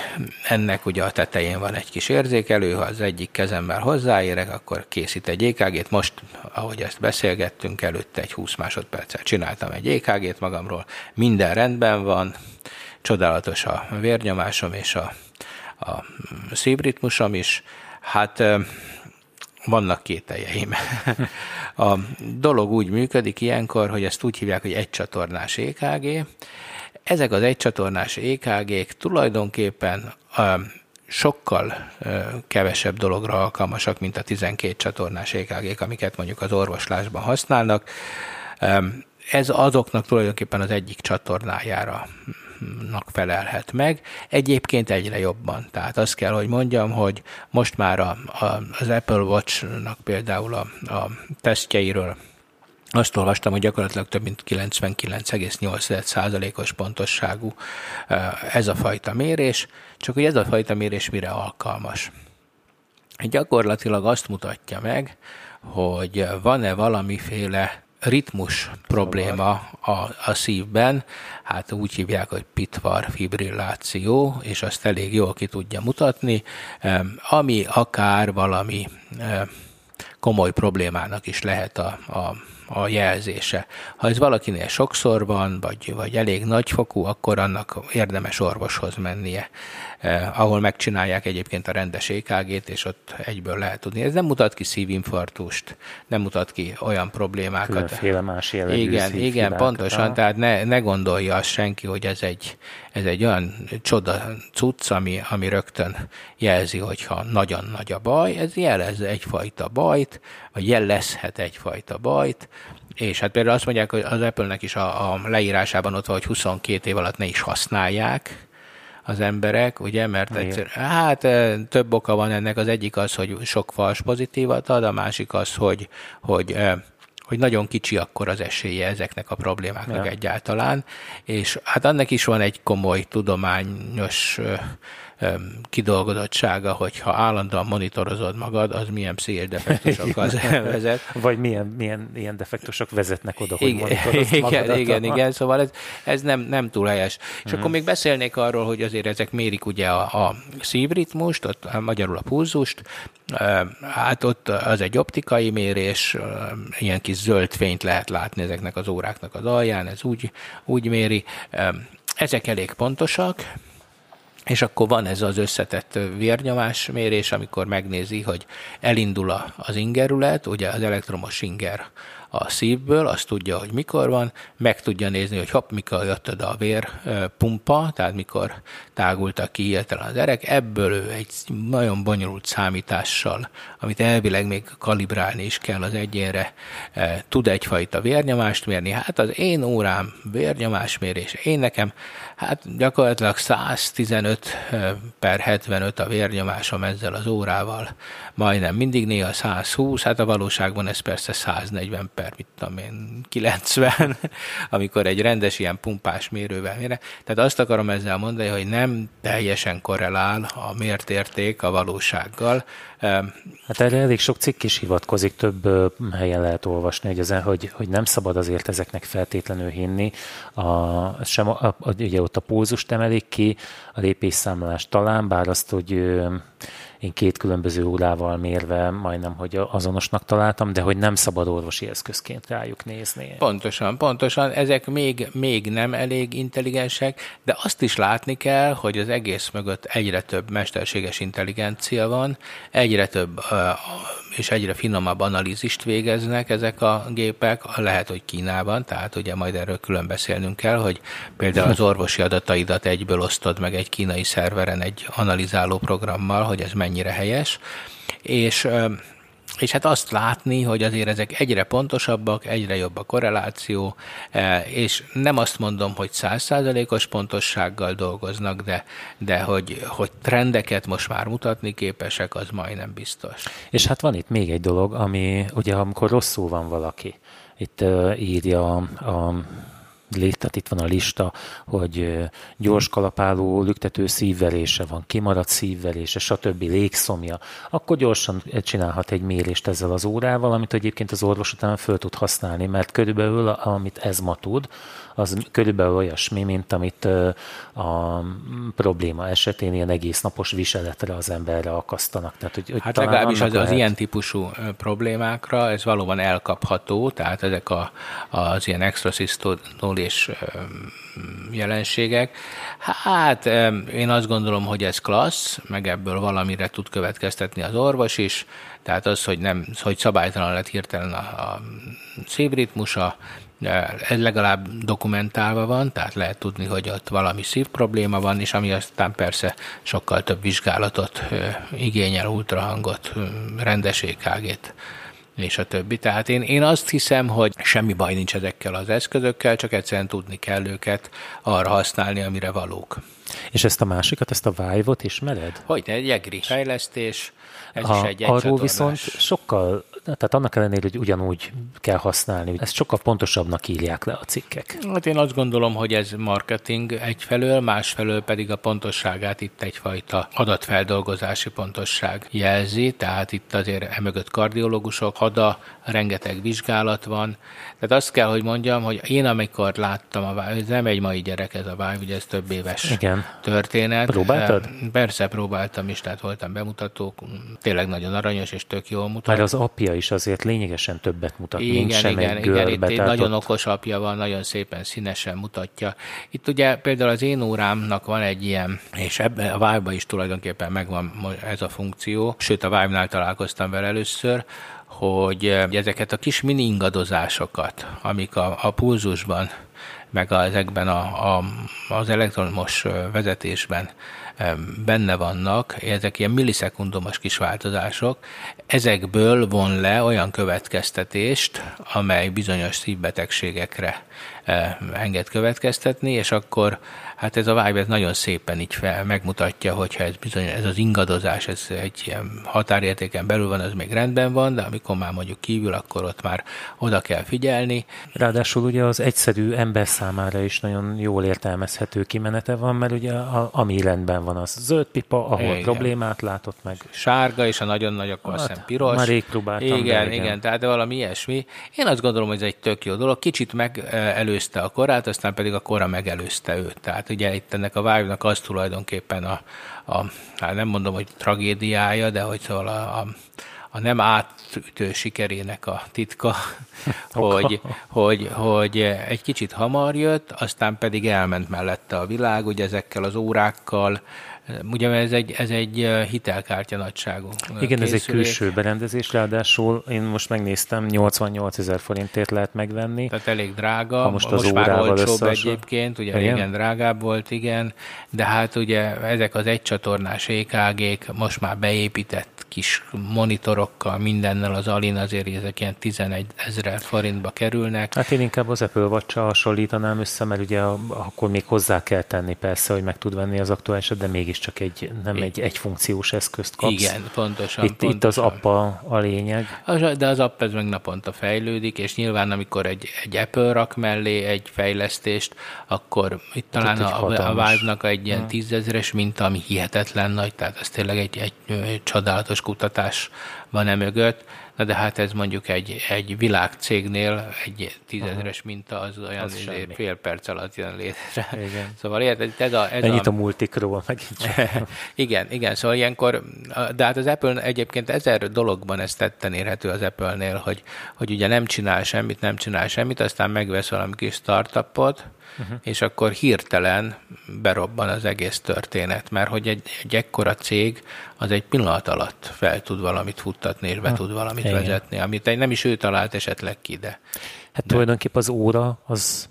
Ennek ugye a tetején van egy kis érzékelő, ha az egyik kezemmel hozzáérek, akkor készít egy EKG-t. Most, ahogy ezt beszélgettünk, előtte egy 20 másodperccel csináltam egy EKG-t magamról. Minden rendben van, csodálatos a vérnyomásom és a, a szívritmusom is. Hát vannak kételjeim. A dolog úgy működik ilyenkor, hogy ezt úgy hívják, hogy egycsatornás EKG. Ezek az egycsatornás EKG-k tulajdonképpen sokkal kevesebb dologra alkalmasak, mint a 12 csatornás EKG-k, amiket mondjuk az orvoslásban használnak. Ez azoknak tulajdonképpen az egyik csatornájára nak felelhet meg. Egyébként egyre jobban. Tehát azt kell, hogy mondjam, hogy most már a, a, az Apple Watch-nak például a, a tesztjeiről azt olvastam, hogy gyakorlatilag több mint 99,8%-os pontosságú ez a fajta mérés, csak hogy ez a fajta mérés mire alkalmas. Gyakorlatilag azt mutatja meg, hogy van-e valamiféle ritmus probléma a, a szívben, hát úgy hívják, hogy pitvar fibrilláció, és azt elég jól ki tudja mutatni, ami akár valami komoly problémának is lehet a, a a jelzése. Ha ez valakinél sokszor van, vagy, vagy elég nagyfokú, akkor annak érdemes orvoshoz mennie, eh, ahol megcsinálják egyébként a rendes EKG-t, és ott egyből lehet tudni. Ez nem mutat ki szívinfarktust, nem mutat ki olyan problémákat. Különféle más jellegű Igen, igen, pontosan, tehát ne, ne gondolja azt senki, hogy ez egy, ez egy olyan csoda cucc, ami, ami rögtön jelzi, hogyha nagyon nagy a baj, ez jelez egyfajta bajt, vagy jelezhet egyfajta bajt, és hát például azt mondják, hogy az Apple-nek is a, a leírásában ott van, hogy 22 év alatt ne is használják az emberek, ugye, mert egyszer, hát több oka van ennek, az egyik az, hogy sok fals pozitívat ad, a másik az, hogy, hogy hogy nagyon kicsi akkor az esélye ezeknek a problémáknak ja. egyáltalán, és hát annak is van egy komoly tudományos kidolgozottsága, hogyha állandóan monitorozod magad, az milyen pszichés defektusokhoz vezet. Vagy milyen, milyen ilyen defektusok vezetnek oda, hogy igen, igen, igen, igen, szóval ez, ez nem, nem túl helyes. És mm. akkor még beszélnék arról, hogy azért ezek mérik ugye a, a szívritmust, ott magyarul a pulzust, hát ott az egy optikai mérés, ilyen kis zöld fényt lehet látni ezeknek az óráknak az alján, ez úgy, úgy méri. Ezek elég pontosak, és akkor van ez az összetett vérnyomásmérés, amikor megnézi, hogy elindul az ingerület, ugye az elektromos inger a szívből, azt tudja, hogy mikor van, meg tudja nézni, hogy hopp, mikor jött oda a vérpumpa, tehát mikor tágultak ki hirtelen az erek. Ebből ő egy nagyon bonyolult számítással, amit elvileg még kalibrálni is kell az egyénre, tud egyfajta vérnyomást mérni. Hát az én órám vérnyomásmérés, én nekem, hát gyakorlatilag 115 per 75 a vérnyomásom ezzel az órával, majdnem mindig néha 120, hát a valóságban ez persze 140 per, mit tudom én, 90, amikor egy rendes ilyen pumpás mérővel mére. Tehát azt akarom ezzel mondani, hogy nem teljesen korrelál a mért érték a valósággal. Hát erre elég sok cikk is hivatkozik, több helyen lehet olvasni, hogy, ezen, hogy, hogy nem szabad azért ezeknek feltétlenül hinni. A, sem a, ugye ott a pulzust emelik ki, a lépésszámlás talán, bár azt, hogy én két különböző órával mérve majdnem, hogy azonosnak találtam, de hogy nem szabad orvosi eszközként rájuk nézni. Pontosan, pontosan. Ezek még, még nem elég intelligensek, de azt is látni kell, hogy az egész mögött egyre több mesterséges intelligencia van, egyre több és egyre finomabb analízist végeznek ezek a gépek, lehet, hogy Kínában, tehát ugye majd erről külön beszélnünk kell, hogy például az orvosi adataidat egyből osztod meg egy kínai szerveren egy analizáló programmal, hogy ez mennyire helyes, és és hát azt látni, hogy azért ezek egyre pontosabbak, egyre jobb a korreláció, és nem azt mondom, hogy százszázalékos pontossággal dolgoznak, de, de hogy, hogy trendeket most már mutatni képesek, az majdnem biztos. És hát van itt még egy dolog, ami ugye amikor rosszul van valaki, itt írja a tehát itt van a lista, hogy gyors kalapáló lüktető szívverése van, kimaradt szívverése, stb. légszomja, akkor gyorsan csinálhat egy mérést ezzel az órával, amit egyébként az orvos utána föl tud használni, mert körülbelül amit ez ma tud, az körülbelül olyasmi, mint amit a probléma esetén ilyen egész napos viseletre az emberre akasztanak. Tehát, hogy, hogy hát legalábbis az, lehet... az ilyen típusú problémákra ez valóban elkapható, tehát ezek a, az ilyen extraszisztolis jelenségek. Hát én azt gondolom, hogy ez klassz, meg ebből valamire tud következtetni az orvos is, tehát az, hogy, nem, hogy szabálytalan lett hirtelen a, a szívritmusa, ez legalább dokumentálva van, tehát lehet tudni, hogy ott valami szív probléma van, és ami aztán persze sokkal több vizsgálatot igényel, ultrahangot, rendes EKG-t és a többi. Tehát én, én azt hiszem, hogy semmi baj nincs ezekkel az eszközökkel, csak egyszerűen tudni kell őket arra használni, amire valók. És ezt a másikat, ezt a Vive-ot ismered? Hogy egy egri fejlesztés, ez a, is egy Arról viszont sokkal tehát annak ellenére, hogy ugyanúgy kell használni, ezt sokkal pontosabbnak írják le a cikkek. Hát én azt gondolom, hogy ez marketing egyfelől, másfelől pedig a pontosságát itt egyfajta adatfeldolgozási pontosság jelzi, tehát itt azért emögött kardiológusok, hada, rengeteg vizsgálat van. Tehát azt kell, hogy mondjam, hogy én amikor láttam a Vive, ez nem egy mai gyerek ez a Vive, ugye ez több éves Igen. történet. Próbáltad? Persze próbáltam is, tehát voltam bemutatók, tényleg nagyon aranyos és tök jól mutat. Mert az apja is azért lényegesen többet mutat, igen, mint sem igen, egy igen, itt nagyon ott... okos apja van, nagyon szépen színesen mutatja. Itt ugye például az én órámnak van egy ilyen, és ebben a Vive-ban is tulajdonképpen megvan ez a funkció, sőt a Vive-nál találkoztam vele először, hogy ezeket a kis mini ingadozásokat, amik a, a pulzusban, meg a, ezekben a, a, az elektromos vezetésben benne vannak, ezek ilyen millisekundumos kis változások, ezekből von le olyan következtetést, amely bizonyos szívbetegségekre enged következtetni, és akkor hát ez a Vibe ez nagyon szépen így fel, megmutatja, hogyha ez bizony, ez az ingadozás, ez egy ilyen határértéken belül van, az még rendben van, de amikor már mondjuk kívül, akkor ott már oda kell figyelni. Ráadásul ugye az egyszerű ember számára is nagyon jól értelmezhető kimenete van, mert ugye a, ami rendben van, az zöld pipa, ahol igen. problémát látott meg. Sárga, és a nagyon nagy, akkor hát, piros. Már rég próbáltam. Igen, igen, igen, tehát valami ilyesmi. Én azt gondolom, hogy ez egy tök jó dolog. Kicsit megelőzte a korát, aztán pedig a kora megelőzte őt. Tehát ugye itt ennek a vibe az tulajdonképpen a, a hát nem mondom, hogy tragédiája, de hogy szóval a, a a nem átütő sikerének a titka, hogy, hogy, hogy egy kicsit hamar jött, aztán pedig elment mellette a világ, ugye ezekkel az órákkal, Ugye ez egy, ez egy hitelkártya nagyságú Igen, készülék. ez egy külső berendezés, ráadásul én most megnéztem, 88 ezer forintért lehet megvenni. Tehát elég drága, ha most, az most már olcsóbb egyébként, ugye igen? régen drágább volt, igen, de hát ugye ezek az egycsatornás EKG-k most már beépített kis monitorokkal, mindennel az Alin azért ezek ilyen 11 ezer forintba kerülnek. Hát én inkább az Apple watch hasonlítanám össze, mert ugye akkor még hozzá kell tenni persze, hogy meg tud venni az aktuálisat, de mégiscsak egy, nem egy egyfunkciós eszközt kapsz. Igen, pontosan. Itt, pontosan. itt az app a, a lényeg. De az app ez meg naponta fejlődik, és nyilván amikor egy, egy Apple rak mellé egy fejlesztést, akkor itt talán a, a Vive-nak egy ilyen tízezeres minta, ami hihetetlen nagy, tehát ez tényleg egy, egy, egy csodálatos kutatás van e mögött, na de hát ez mondjuk egy, egy világcégnél egy tízezeres minta az olyan az izé fél perc alatt jön létre. Igen. Szóval érted, ez a... Ez Ennyit a, a multikról megint Igen, igen, szóval ilyenkor, de hát az Apple egyébként ezer dologban ezt tetten érhető az Apple-nél, hogy, hogy ugye nem csinál semmit, nem csinál semmit, aztán megvesz valami kis startupot, uh-huh. és akkor hirtelen berobban az egész történet, mert hogy egy, egy ekkora cég az egy pillanat alatt fel tud valamit futtatni, és be uh, tud valamit igen. vezetni, amit nem is ő talált esetleg ki, de... Hát de... tulajdonképpen az óra az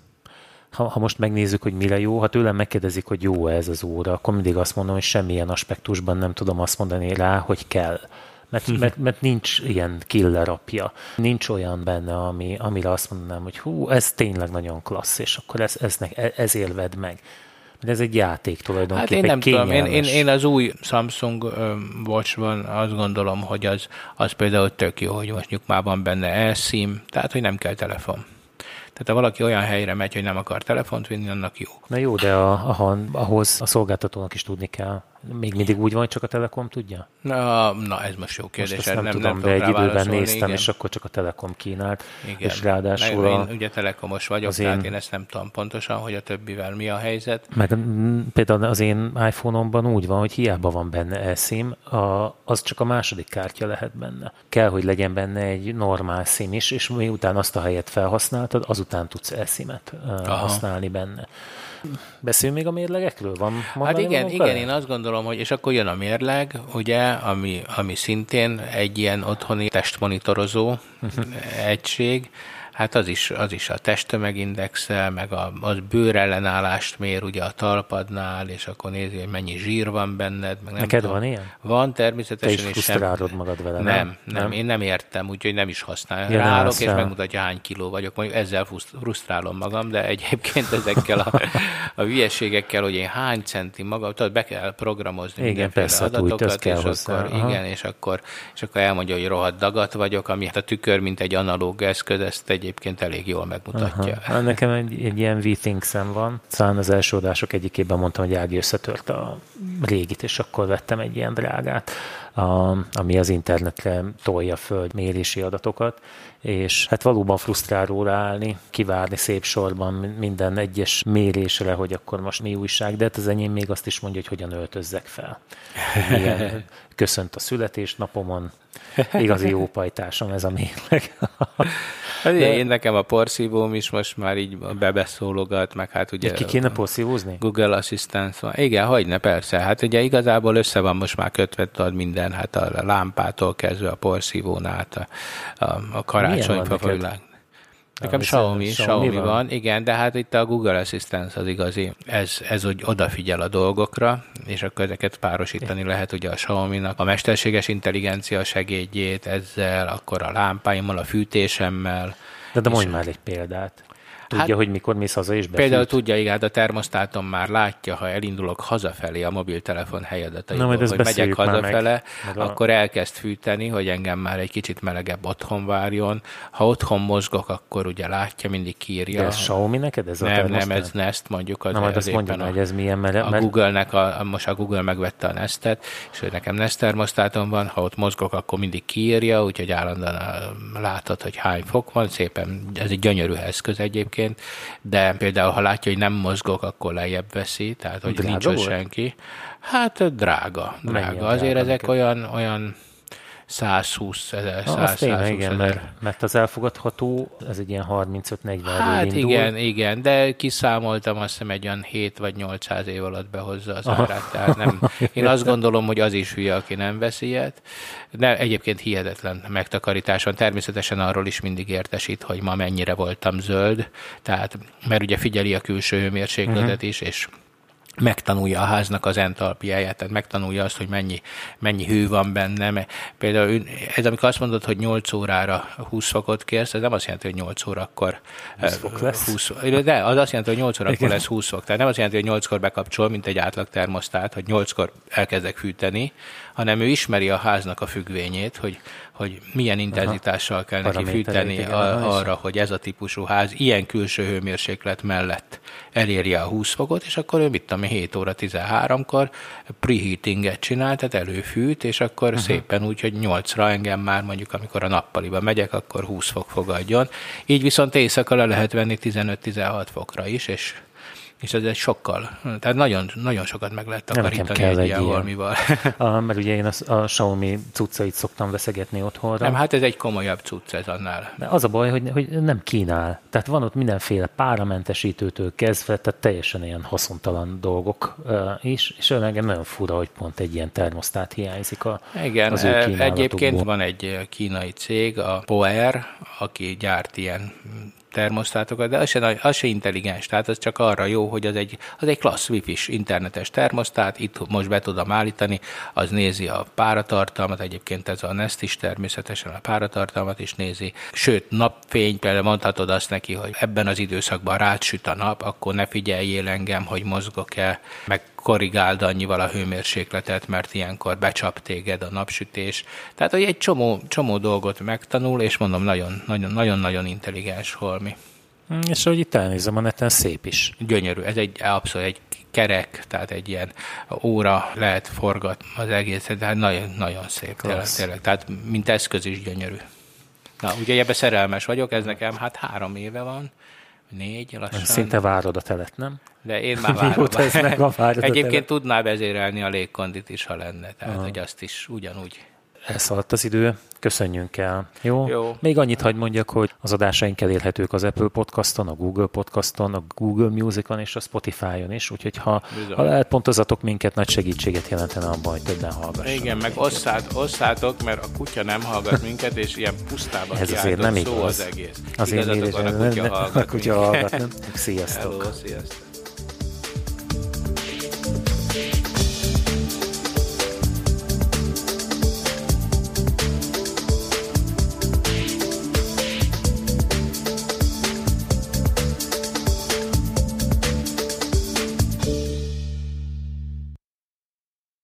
ha, ha most megnézzük, hogy mire jó, ha tőlem megkérdezik, hogy jó ez az óra, akkor mindig azt mondom, hogy semmilyen aspektusban nem tudom azt mondani rá, hogy kell mert, mert, mert nincs ilyen killer apja. Nincs olyan benne, ami, amire azt mondanám, hogy hú, ez tényleg nagyon klassz, és akkor ez, ez, ez élved meg. Mert ez egy játék tulajdonképpen. Hát én nem tudom, én, én, én az új Samsung Watch-ban azt gondolom, hogy az, az például tök jó, hogy most már van benne eSIM, tehát hogy nem kell telefon. Tehát ha valaki olyan helyre megy, hogy nem akar telefont vinni, annak jó. Na jó, de a, a, ahhoz a szolgáltatónak is tudni kell még mindig úgy van, csak a Telekom tudja? Na, na ez most jó kérdés. Most nem, nem tudom, nem de egy időben néztem, igen. és akkor csak a Telekom kínált. Igen. És ráadásul meg, a, én ugye telekomos vagyok, az tehát én... én ezt nem tudom pontosan, hogy a többivel mi a helyzet. Meg például az én iPhone-omban úgy van, hogy hiába van benne eSIM, a, az csak a második kártya lehet benne. Kell, hogy legyen benne egy normál SIM is, és miután azt a helyet felhasználtad, azután tudsz eSIM-et használni benne. Beszéljünk még a mérlegekről? Van hát igen, igen, én azt gondolom, hogy és akkor jön a mérleg, ugye, ami, ami szintén egy ilyen otthoni testmonitorozó egység, hát az is, az is a testtömegindexe, meg a, az bőrellenállást mér ugye a talpadnál, és akkor nézi, hogy mennyi zsír van benned. Meg nem Neked tudom. van ilyen? Van természetesen. Te is frusztrálod sem... magad vele, nem? Nem, nem, én nem értem, úgyhogy nem is használom. Ja, Ráállok, és megmutatja, hány kiló vagyok. Mondjuk ezzel frusztrálom magam, de egyébként ezekkel a, a hülyeségekkel, hogy én hány centi magam, tudod, be kell programozni igen, persze, adatokat, kell és hozzá. akkor, igen, és akkor, és akkor elmondja, hogy rohadt dagat vagyok, ami hát a tükör, mint egy analóg eszköz, ezt egy egyébként elég jól megmutatja. Aha. Hát nekem egy, egy ilyen V-Things-em van. Szóval az első adások egyikében mondtam, hogy Ági összetört a régit, és akkor vettem egy ilyen drágát, a, ami az internetre tolja föl mérési adatokat, és hát valóban frusztráló ráállni, kivárni szép sorban minden egyes mérésre, hogy akkor most mi újság, de hát az enyém még azt is mondja, hogy hogyan öltözzek fel. Milyen, köszönt a születésnapomon, igazi jó pajtásom ez a mérleg. Hát De... Én nekem a porszívóm is most már így bebeszólogat, meg hát ugye... Ki kéne porszívózni? Google Assistant van. Igen, hogyne, persze. Hát ugye igazából össze van most már kötve tudod minden, hát a lámpától kezdve a porszívón át a, a, a karácsonyfa. Nekem Xiaomi, Xiaomi van. van, igen, de hát itt a Google Assistant az igazi. Ez, ez hogy odafigyel a dolgokra, és akkor ezeket párosítani lehet ugye a Xiaomi-nak a mesterséges intelligencia segédjét ezzel, akkor a lámpáimmal, a fűtésemmel. De, de mondj már egy példát. Tudja, hát, hogy mikor mész haza és befűt. Például tudja, igen, a termosztátom már látja, ha elindulok hazafelé a mobiltelefon helyedet, Na, hogy megyek hazafele, meg, meg akkor elkezd fűteni, hogy engem már egy kicsit melegebb otthon várjon. Ha otthon mozgok, akkor ugye látja, mindig kírja. De ez Xiaomi neked ez a Nem, nem, ez Nest mondjuk. Az, Na, majd azt mondja, hogy ez milyen mele, a Google-nek, a, most a Google megvette a Nestet, és hogy nekem Nest termosztátom van, ha ott mozgok, akkor mindig kiírja, úgyhogy állandóan látod, hogy hány fok van, szépen, ez egy gyönyörű eszköz egyébként egyébként, de például ha látja, hogy nem mozgok, akkor lejjebb veszi, tehát hogy drága nincs volt? senki. Hát drága, drága. Azért drága ezek neked? olyan, olyan 120 ezer, 100, azt tényleg, igen, mert, mert az elfogadható, ez egy ilyen 35-40 Hát indul. igen, igen, de kiszámoltam, azt hiszem egy olyan 7 vagy 800 év alatt behozza az árát, tehát nem, én azt gondolom, hogy az is hülye, aki nem vesz ilyet, de egyébként hihetetlen megtakarítás van. Természetesen arról is mindig értesít, hogy ma mennyire voltam zöld, tehát, mert ugye figyeli a külső hőmérsékletet uh-huh. is, és megtanulja a háznak az entalpiáját, tehát megtanulja azt, hogy mennyi, mennyi hő van benne. Például ez, amikor azt mondod, hogy 8 órára 20 fokot kérsz, ez nem azt jelenti, hogy 8 órakor 20 fok lesz. 20, de az azt jelenti, hogy 8 órakor lesz 20 fok. Tehát nem azt jelenti, hogy 8-kor bekapcsol, mint egy átlag termosztát, hogy 8-kor elkezdek fűteni, hanem ő ismeri a háznak a függvényét, hogy, hogy milyen intenzitással kell neki Paramétereit, fűteni a, aha, arra, hogy ez a típusú ház ilyen külső hőmérséklet mellett elérje a 20 fokot, és akkor ő mit tudom, én, 7 óra 13-kor preheatinget csinál, tehát előfűt, és akkor uh-huh. szépen úgy, hogy 8-ra engem már mondjuk, amikor a nappaliba megyek, akkor 20 fok fogadjon. Így viszont éjszaka le lehet venni 15-16 fokra is, és és ez egy sokkal, tehát nagyon, nagyon sokat meg lehet takarítani kell egy ilyen valamival. A, mert ugye én a, a Xiaomi cuccait szoktam veszegetni otthonra. Nem, hát ez egy komolyabb cucc ez annál. De az a baj, hogy, hogy nem kínál. Tehát van ott mindenféle páramentesítőtől kezdve, tehát teljesen ilyen haszontalan dolgok is, és engem nagyon fura, hogy pont egy ilyen termosztát hiányzik a, Igen, az ő egyébként van egy kínai cég, a Power, aki gyárt ilyen termosztátokat, de az se, az se intelligens, tehát az csak arra jó, hogy az egy, az egy klassz wifi-s internetes termosztát, itt most be tudom állítani, az nézi a páratartalmat, egyébként ez a Nest is természetesen a páratartalmat is nézi, sőt napfény, például mondhatod azt neki, hogy ebben az időszakban rád süt a nap, akkor ne figyeljél engem, hogy mozgok-e, meg korrigáld annyival a hőmérsékletet, mert ilyenkor becsap téged a napsütés. Tehát, hogy egy csomó, csomó dolgot megtanul, és mondom, nagyon, nagyon, nagyon-nagyon intelligens holmi. Mm, És hogy itt elnézem a neten, szép is. Gyönyörű. Ez egy abszolút egy kerek, tehát egy ilyen óra lehet forgatni az egészet, tehát nagyon, nagyon szép. Tényleg, tényleg. Tehát, mint eszköz is gyönyörű. Na, ugye ebbe szerelmes vagyok, ez nekem hát három éve van, négy lassan. Szinte várod a telet, nem? De én már várom. Mióta ez meg a a Egyébként tele- tudná vezérelni a légkondit is, ha lenne. Tehát, hogy azt is ugyanúgy. Elszaladt az idő, köszönjünk el. Jó? Jó. Még annyit hagy mondjak, hogy az adásaink elérhetők az Apple Podcaston, a Google Podcaston, a Google Musicon és a Spotify-on is, úgyhogy ha, Bizony. ha lehet pontozatok minket, nagy segítséget jelentene abban, hogy többen hallgassanak. Igen, meg osszát, osszátok, mert a kutya nem hallgat minket, és ilyen pusztában Ez azért nem szó igaz. az egész. Azért Igazatok van, a kutya hallgat a kutya hallgat, nem? Sziasztok! Hello, sziasztok!